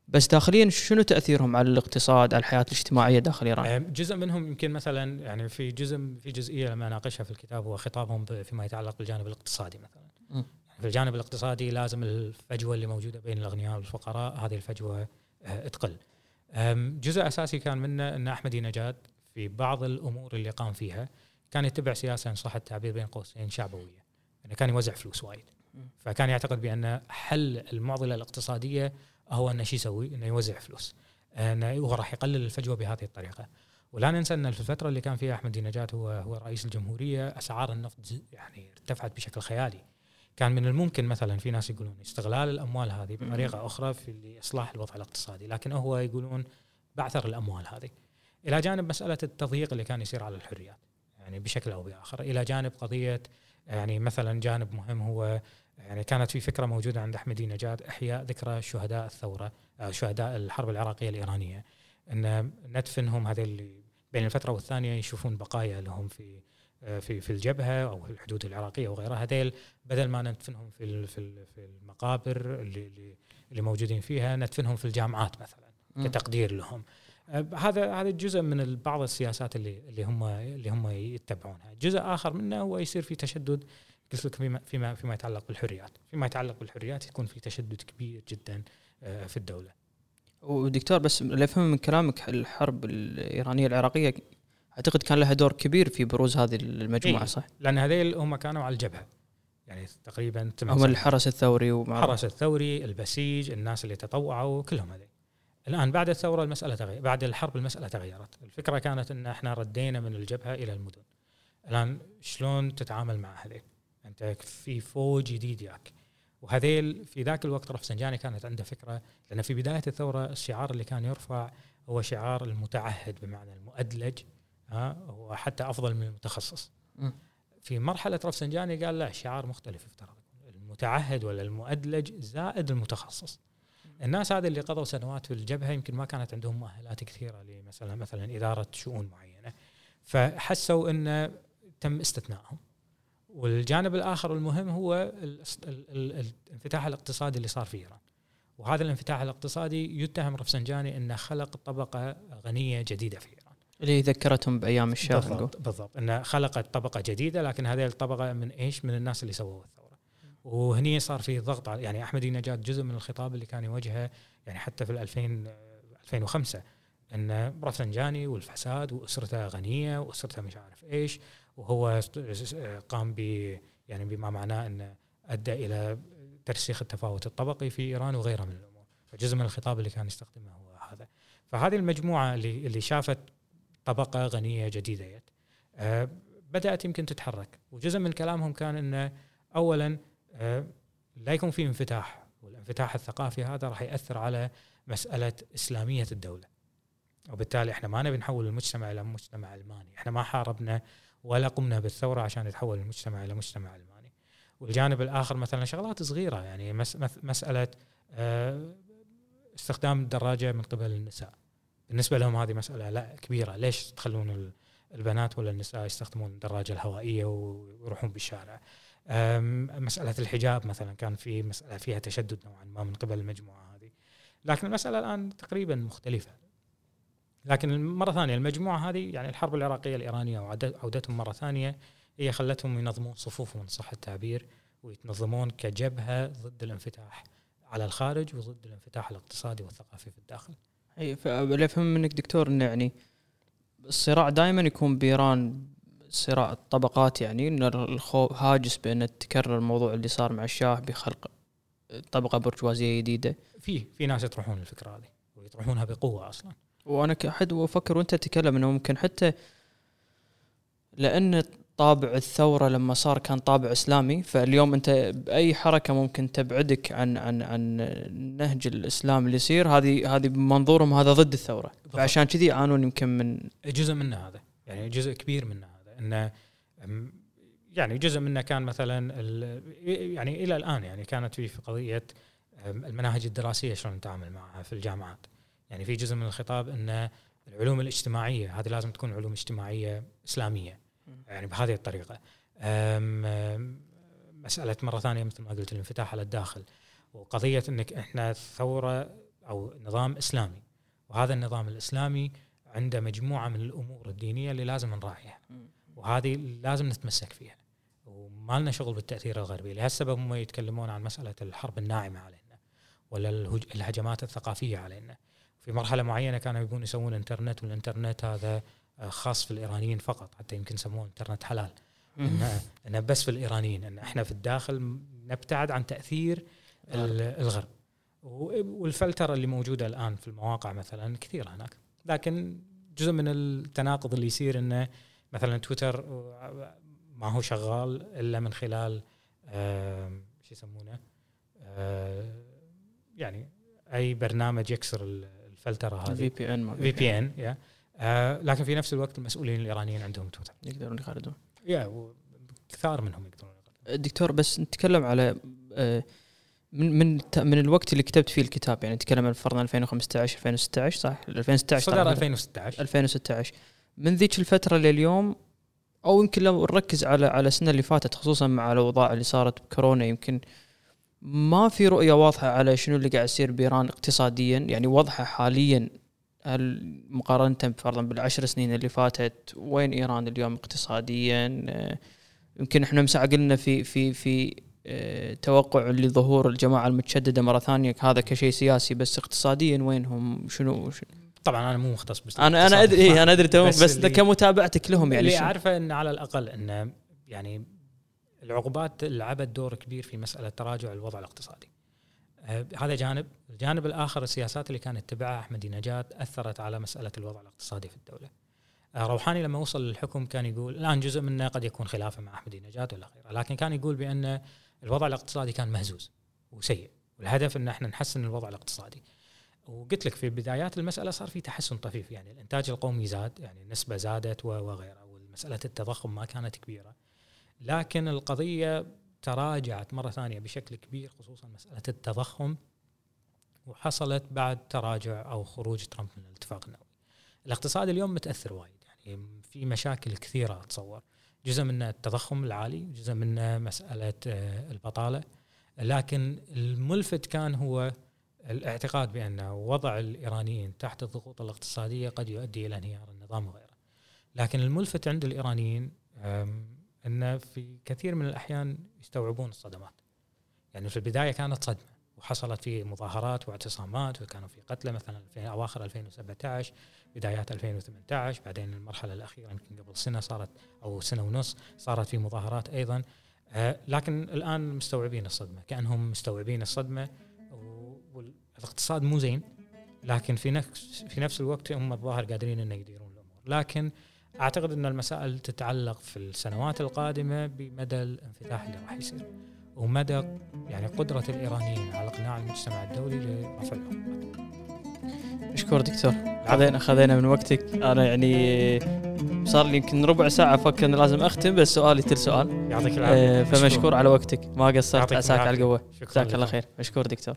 بس داخليا شنو تأثيرهم على الاقتصاد على الحياة الاجتماعية داخل ايران؟ جزء منهم يمكن مثلا يعني في جزء في جزئية لما أناقشها في الكتاب هو خطابهم فيما يتعلق بالجانب الاقتصادي مثلا. م. في الجانب الاقتصادي لازم الفجوة اللي موجودة بين الأغنياء والفقراء هذه الفجوة آه، تقل. جزء أساسي كان منه أن أحمدي نجاد في بعض الأمور اللي قام فيها كان يتبع سياسة إن صح التعبير بين قوسين شعبوية. يعني كان يوزع فلوس وايد. فكان يعتقد بأن حل المعضلة الاقتصادية هو انه شو يسوي؟ أنه يوزع فلوس. انه هو راح يقلل الفجوة بهذه الطريقة. ولا ننسى أن في الفترة اللي كان فيها أحمد نجاة هو هو رئيس الجمهورية أسعار النفط يعني ارتفعت بشكل خيالي. كان من الممكن مثلا في ناس يقولون استغلال الأموال هذه بطريقة أخرى في لاصلاح الوضع الاقتصادي. لكن هو يقولون بعثر الأموال هذه. إلى جانب مسألة التضييق اللي كان يصير على الحريات يعني بشكل أو بآخر. إلى جانب قضية يعني مثلا جانب مهم هو يعني كانت في فكرة موجودة عند أحمدي نجاد إحياء ذكرى شهداء الثورة آه، شهداء الحرب العراقية الإيرانية. إن ندفنهم هذول اللي بين الفترة والثانية يشوفون بقايا لهم في آه، في في الجبهة أو في الحدود العراقية وغيرها هذيل بدل ما ندفنهم في في في المقابر اللي اللي موجودين فيها ندفنهم في الجامعات مثلا كتقدير لهم. هذا هذا جزء من بعض السياسات اللي اللي هم اللي هم يتبعونها، جزء آخر منه هو يصير في تشدد قلت لك فيما فيما فيما يتعلق بالحريات، فيما يتعلق بالحريات يكون في تشدد كبير جدا آه، في الدولة. ودكتور بس اللي افهم من كلامك الحرب الإيرانية العراقية أعتقد كان لها دور كبير في بروز هذه المجموعة إيه؟ صح؟ لأن هذيل هم كانوا على الجبهة يعني تقريبا هم الحرس الثوري ومع الحرس الثوري البسيج الناس اللي تطوعوا كلهم هذول الآن بعد الثورة المسألة تغير بعد الحرب المسألة تغيرت. الفكرة كانت إن إحنا ردينا من الجبهة إلى المدن. الآن شلون تتعامل مع هذيل أنت في فوج جديد ياك. وهذيل في ذاك الوقت رفسنجاني كانت عنده فكرة لأن في بداية الثورة الشعار اللي كان يرفع هو شعار المتعهد بمعنى المؤدلج ها هو حتى أفضل من المتخصص. في مرحلة رفسنجاني قال لا شعار مختلف افترض المتعهد ولا المؤدلج زائد المتخصص. الناس هذه اللي قضوا سنوات في الجبهة يمكن ما كانت عندهم مؤهلات كثيرة لمثلا مثلا إدارة شؤون معينة. فحسوا إن تم استثنائهم. والجانب الآخر المهم هو الانفتاح الاقتصادي اللي صار في إيران. وهذا الانفتاح الاقتصادي يتهم رفسنجاني انه خلق طبقة غنية جديدة في إيران. اللي ذكرتهم بأيام الشاه بالضبط بالضبط. انه خلقت طبقة جديدة لكن هذه الطبقة من إيش؟ من الناس اللي سووا الثوره وهني صار في ضغط يعني احمدي نجاد جزء من الخطاب اللي كان يواجهه يعني حتى في 2000 2005 إن رفسنجاني والفساد وأسرته غنية وأسرته مش عارف إيش وهو قام ب يعني بما معناه إنه أدى إلى ترسيخ التفاوت الطبقي في إيران وغيرها من الأمور. فجزء من الخطاب اللي كان يستخدمه هو هذا. فهذه المجموعة اللي اللي شافت طبقة غنية جديدة. أه بدأت يمكن تتحرك. وجزء من كلامهم كان إنه اولا لا يكون في انفتاح والانفتاح الثقافي هذا راح يأثر على مسألة إسلامية الدولة. وبالتالي إحنا ما نبي نحول المجتمع إلى مجتمع علماني إحنا ما حاربنا ولا قمنا بالثورة عشان يتحول المجتمع إلى مجتمع علماني والجانب الآخر مثلا شغلات صغيرة يعني مسألة آه، استخدام الدراجة من قبل النساء. بالنسبة لهم هذه مسألة لا كبيرة. ليش تخلون البنات ولا النساء يستخدمون الدراجة الهوائية ويروحون بالشارع؟ مسألة الحجاب مثلا كان في مسألة فيها تشدد نوعا ما من قبل المجموعة هذه لكن المسألة الآن تقريبا مختلفة لكن مرة ثانية المجموعة هذه يعني الحرب العراقية الإيرانية وعودتهم مرة ثانية هي خلتهم ينظمون صفوفهم صح التعبير ويتنظمون كجبهة ضد الانفتاح على الخارج وضد الانفتاح الاقتصادي والثقافي في الداخل. أي فاللي افهم منك دكتور انه يعني الصراع دائما يكون بإيران صراع الطبقات يعني إن الخوف هاجس بأن تكرر الموضوع اللي صار مع الشاه بخلق طبقة برجوازية جديدة. في في ناس يطرحون الفكرة هذه ويطرحونها بقوة أصلا. وأنا كأحد أفكر وأنت تتكلم إنه ممكن حتى لأن طابع الثورة لما صار كان طابع إسلامي فاليوم أنت بأي حركة ممكن تبعدك عن عن عن نهج الإسلام اللي يصير هذه هذه بمنظورهم هذا ضد الثورة فعشان كذي يعانون يمكن من جزء منه هذا يعني جزء كبير منه إنه يعني جزء منه كان مثلا يعني إلى الآن يعني كانت في قضية المناهج الدراسية شلون نتعامل معها في الجامعات. يعني في جزء من الخطاب ان العلوم الاجتماعية هذه لازم تكون علوم اجتماعية إسلامية. يعني بهذه الطريقة. مسألة مرة ثانية مثل ما قلت الانفتاح على الداخل. وقضية إنك إحنا ثورة أو نظام إسلامي. وهذا النظام الإسلامي عنده مجموعة من الأمور الدينية اللي لازم نراعيها. وهذه لازم نتمسك فيها. وما لنا شغل بالتأثير الغربي. لهالسبب هم يتكلمون عن مسألة الحرب الناعمة علينا ولا الهجمات الثقافية علينا. في مرحلة معينة كانوا يبون يسوون إنترنت والإنترنت هذا آه، خاص في الإيرانيين فقط. حتى يمكن يسموه إنترنت حلال. ان ان بس في الإيرانيين. إن إحنا في الداخل نبتعد عن تأثير ال- الغرب. والفلترة اللي موجودة الآن في المواقع مثلا كثيرة هناك. لكن جزء من التناقض اللي يصير إنه مثلا تويتر ما هو شغال إلا من خلال شو يسمونه آه، يعني أي برنامج يكسر ال- الفلترة هذه. بي ان في. بي ان يا آه، لكن في نفس الوقت المسؤولين الإيرانيين عندهم تويتر. يقدرون يخالدون. يا كثار منهم يقدرون يقدرون. دكتور بس نتكلم على آه، من من من الوقت اللي كتبت فيه الكتاب يعني نتكلم عن فرضا 2015 2016 صح؟ 2016 صدر طبعاً. 2016 2016 من ذيك الفترة لليوم أو يمكن لو نركز على على السنة اللي فاتت خصوصا مع الأوضاع اللي صارت بكورونا يمكن ما في رؤية واضحة على شنو اللي قاعد يصير بإيران اقتصاديا. يعني واضحة حاليا مقارنة فرضا بالعشر سنين اللي فاتت وين إيران اليوم اقتصاديا؟ يمكن إحنا مساعة قلنا في في في آه، توقع لظهور الجماعة المتشددة مرة ثانية هذا كشيء سياسي بس اقتصاديا وينهم؟ شنو, شنو؟ طبعا أنا مو مختص بس أنا أنا ادري إيه أنا أدري تمام بس بس, كمتابعتك لهم يعني اللي أعرفه إن على الأقل إن يعني العقوبات لعبت دور كبير في مسألة تراجع الوضع الاقتصادي. آه، هذا جانب، الجانب الآخر السياسات اللي كانت تتبعها احمدي نجاد أثرت على مسألة الوضع الاقتصادي في الدولة. آه، روحاني لما وصل للحكم كان يقول الآن جزء منه قد يكون خلافة مع احمدي نجاد ولا غيره، لكن كان يقول بأن الوضع الاقتصادي كان مهزوز وسيء، والهدف إن إحنا نحسن الوضع الاقتصادي. وقلت لك في بدايات المسألة صار في تحسن طفيف يعني الإنتاج القومي زاد يعني النسبة زادت و- وغيرها ومساله التضخم ما كانت كبيرة. لكن القضية تراجعت مرة ثانية بشكل كبير خصوصا مسألة التضخم وحصلت بعد تراجع أو خروج ترامب من الاتفاق النووي. الاقتصاد اليوم متأثر وايد يعني في مشاكل كثيرة اتصور جزء منه التضخم العالي جزء منه مسألة آه، البطالة. لكن الملفت كان هو الاعتقاد بأن وضع الإيرانيين تحت الضغوط الاقتصادية قد يؤدي إلى انهيار النظام وغيره. لكن الملفت عند الإيرانيين أم، أن في كثير من الأحيان يستوعبون الصدمات. يعني في البداية كانت صدمة وحصلت في مظاهرات واعتصامات وكانوا في قتلى مثلا في أواخر 2017 بدايات 2018 بعدين المرحلة الأخيرة يمكن قبل سنة صارت أو سنة ونص صارت في مظاهرات أيضا أه، لكن الآن مستوعبين الصدمة كأنهم مستوعبين الصدمة والاقتصاد مو زين لكن في نفس في نفس الوقت هم الظاهر قادرين إنه يديرون الأمور. لكن أعتقد إن المسائل تتعلق في السنوات القادمة بمدى الانفتاح اللي راح يصير ومدى يعني قدرة الإيرانيين على إقناع المجتمع الدولي لرفع العقوبات. مشكور دكتور. خذينا خذينا من وقتك. أنا يعني صار لي يمكن ربع ساعة أفكر إني لازم أختم بس سؤالي تل سؤال. يعطيك آه، العافية. فمشكور على وقتك. ما قصرت. عساك على. القوة. جزاك الله. خير. مشكور دكتور.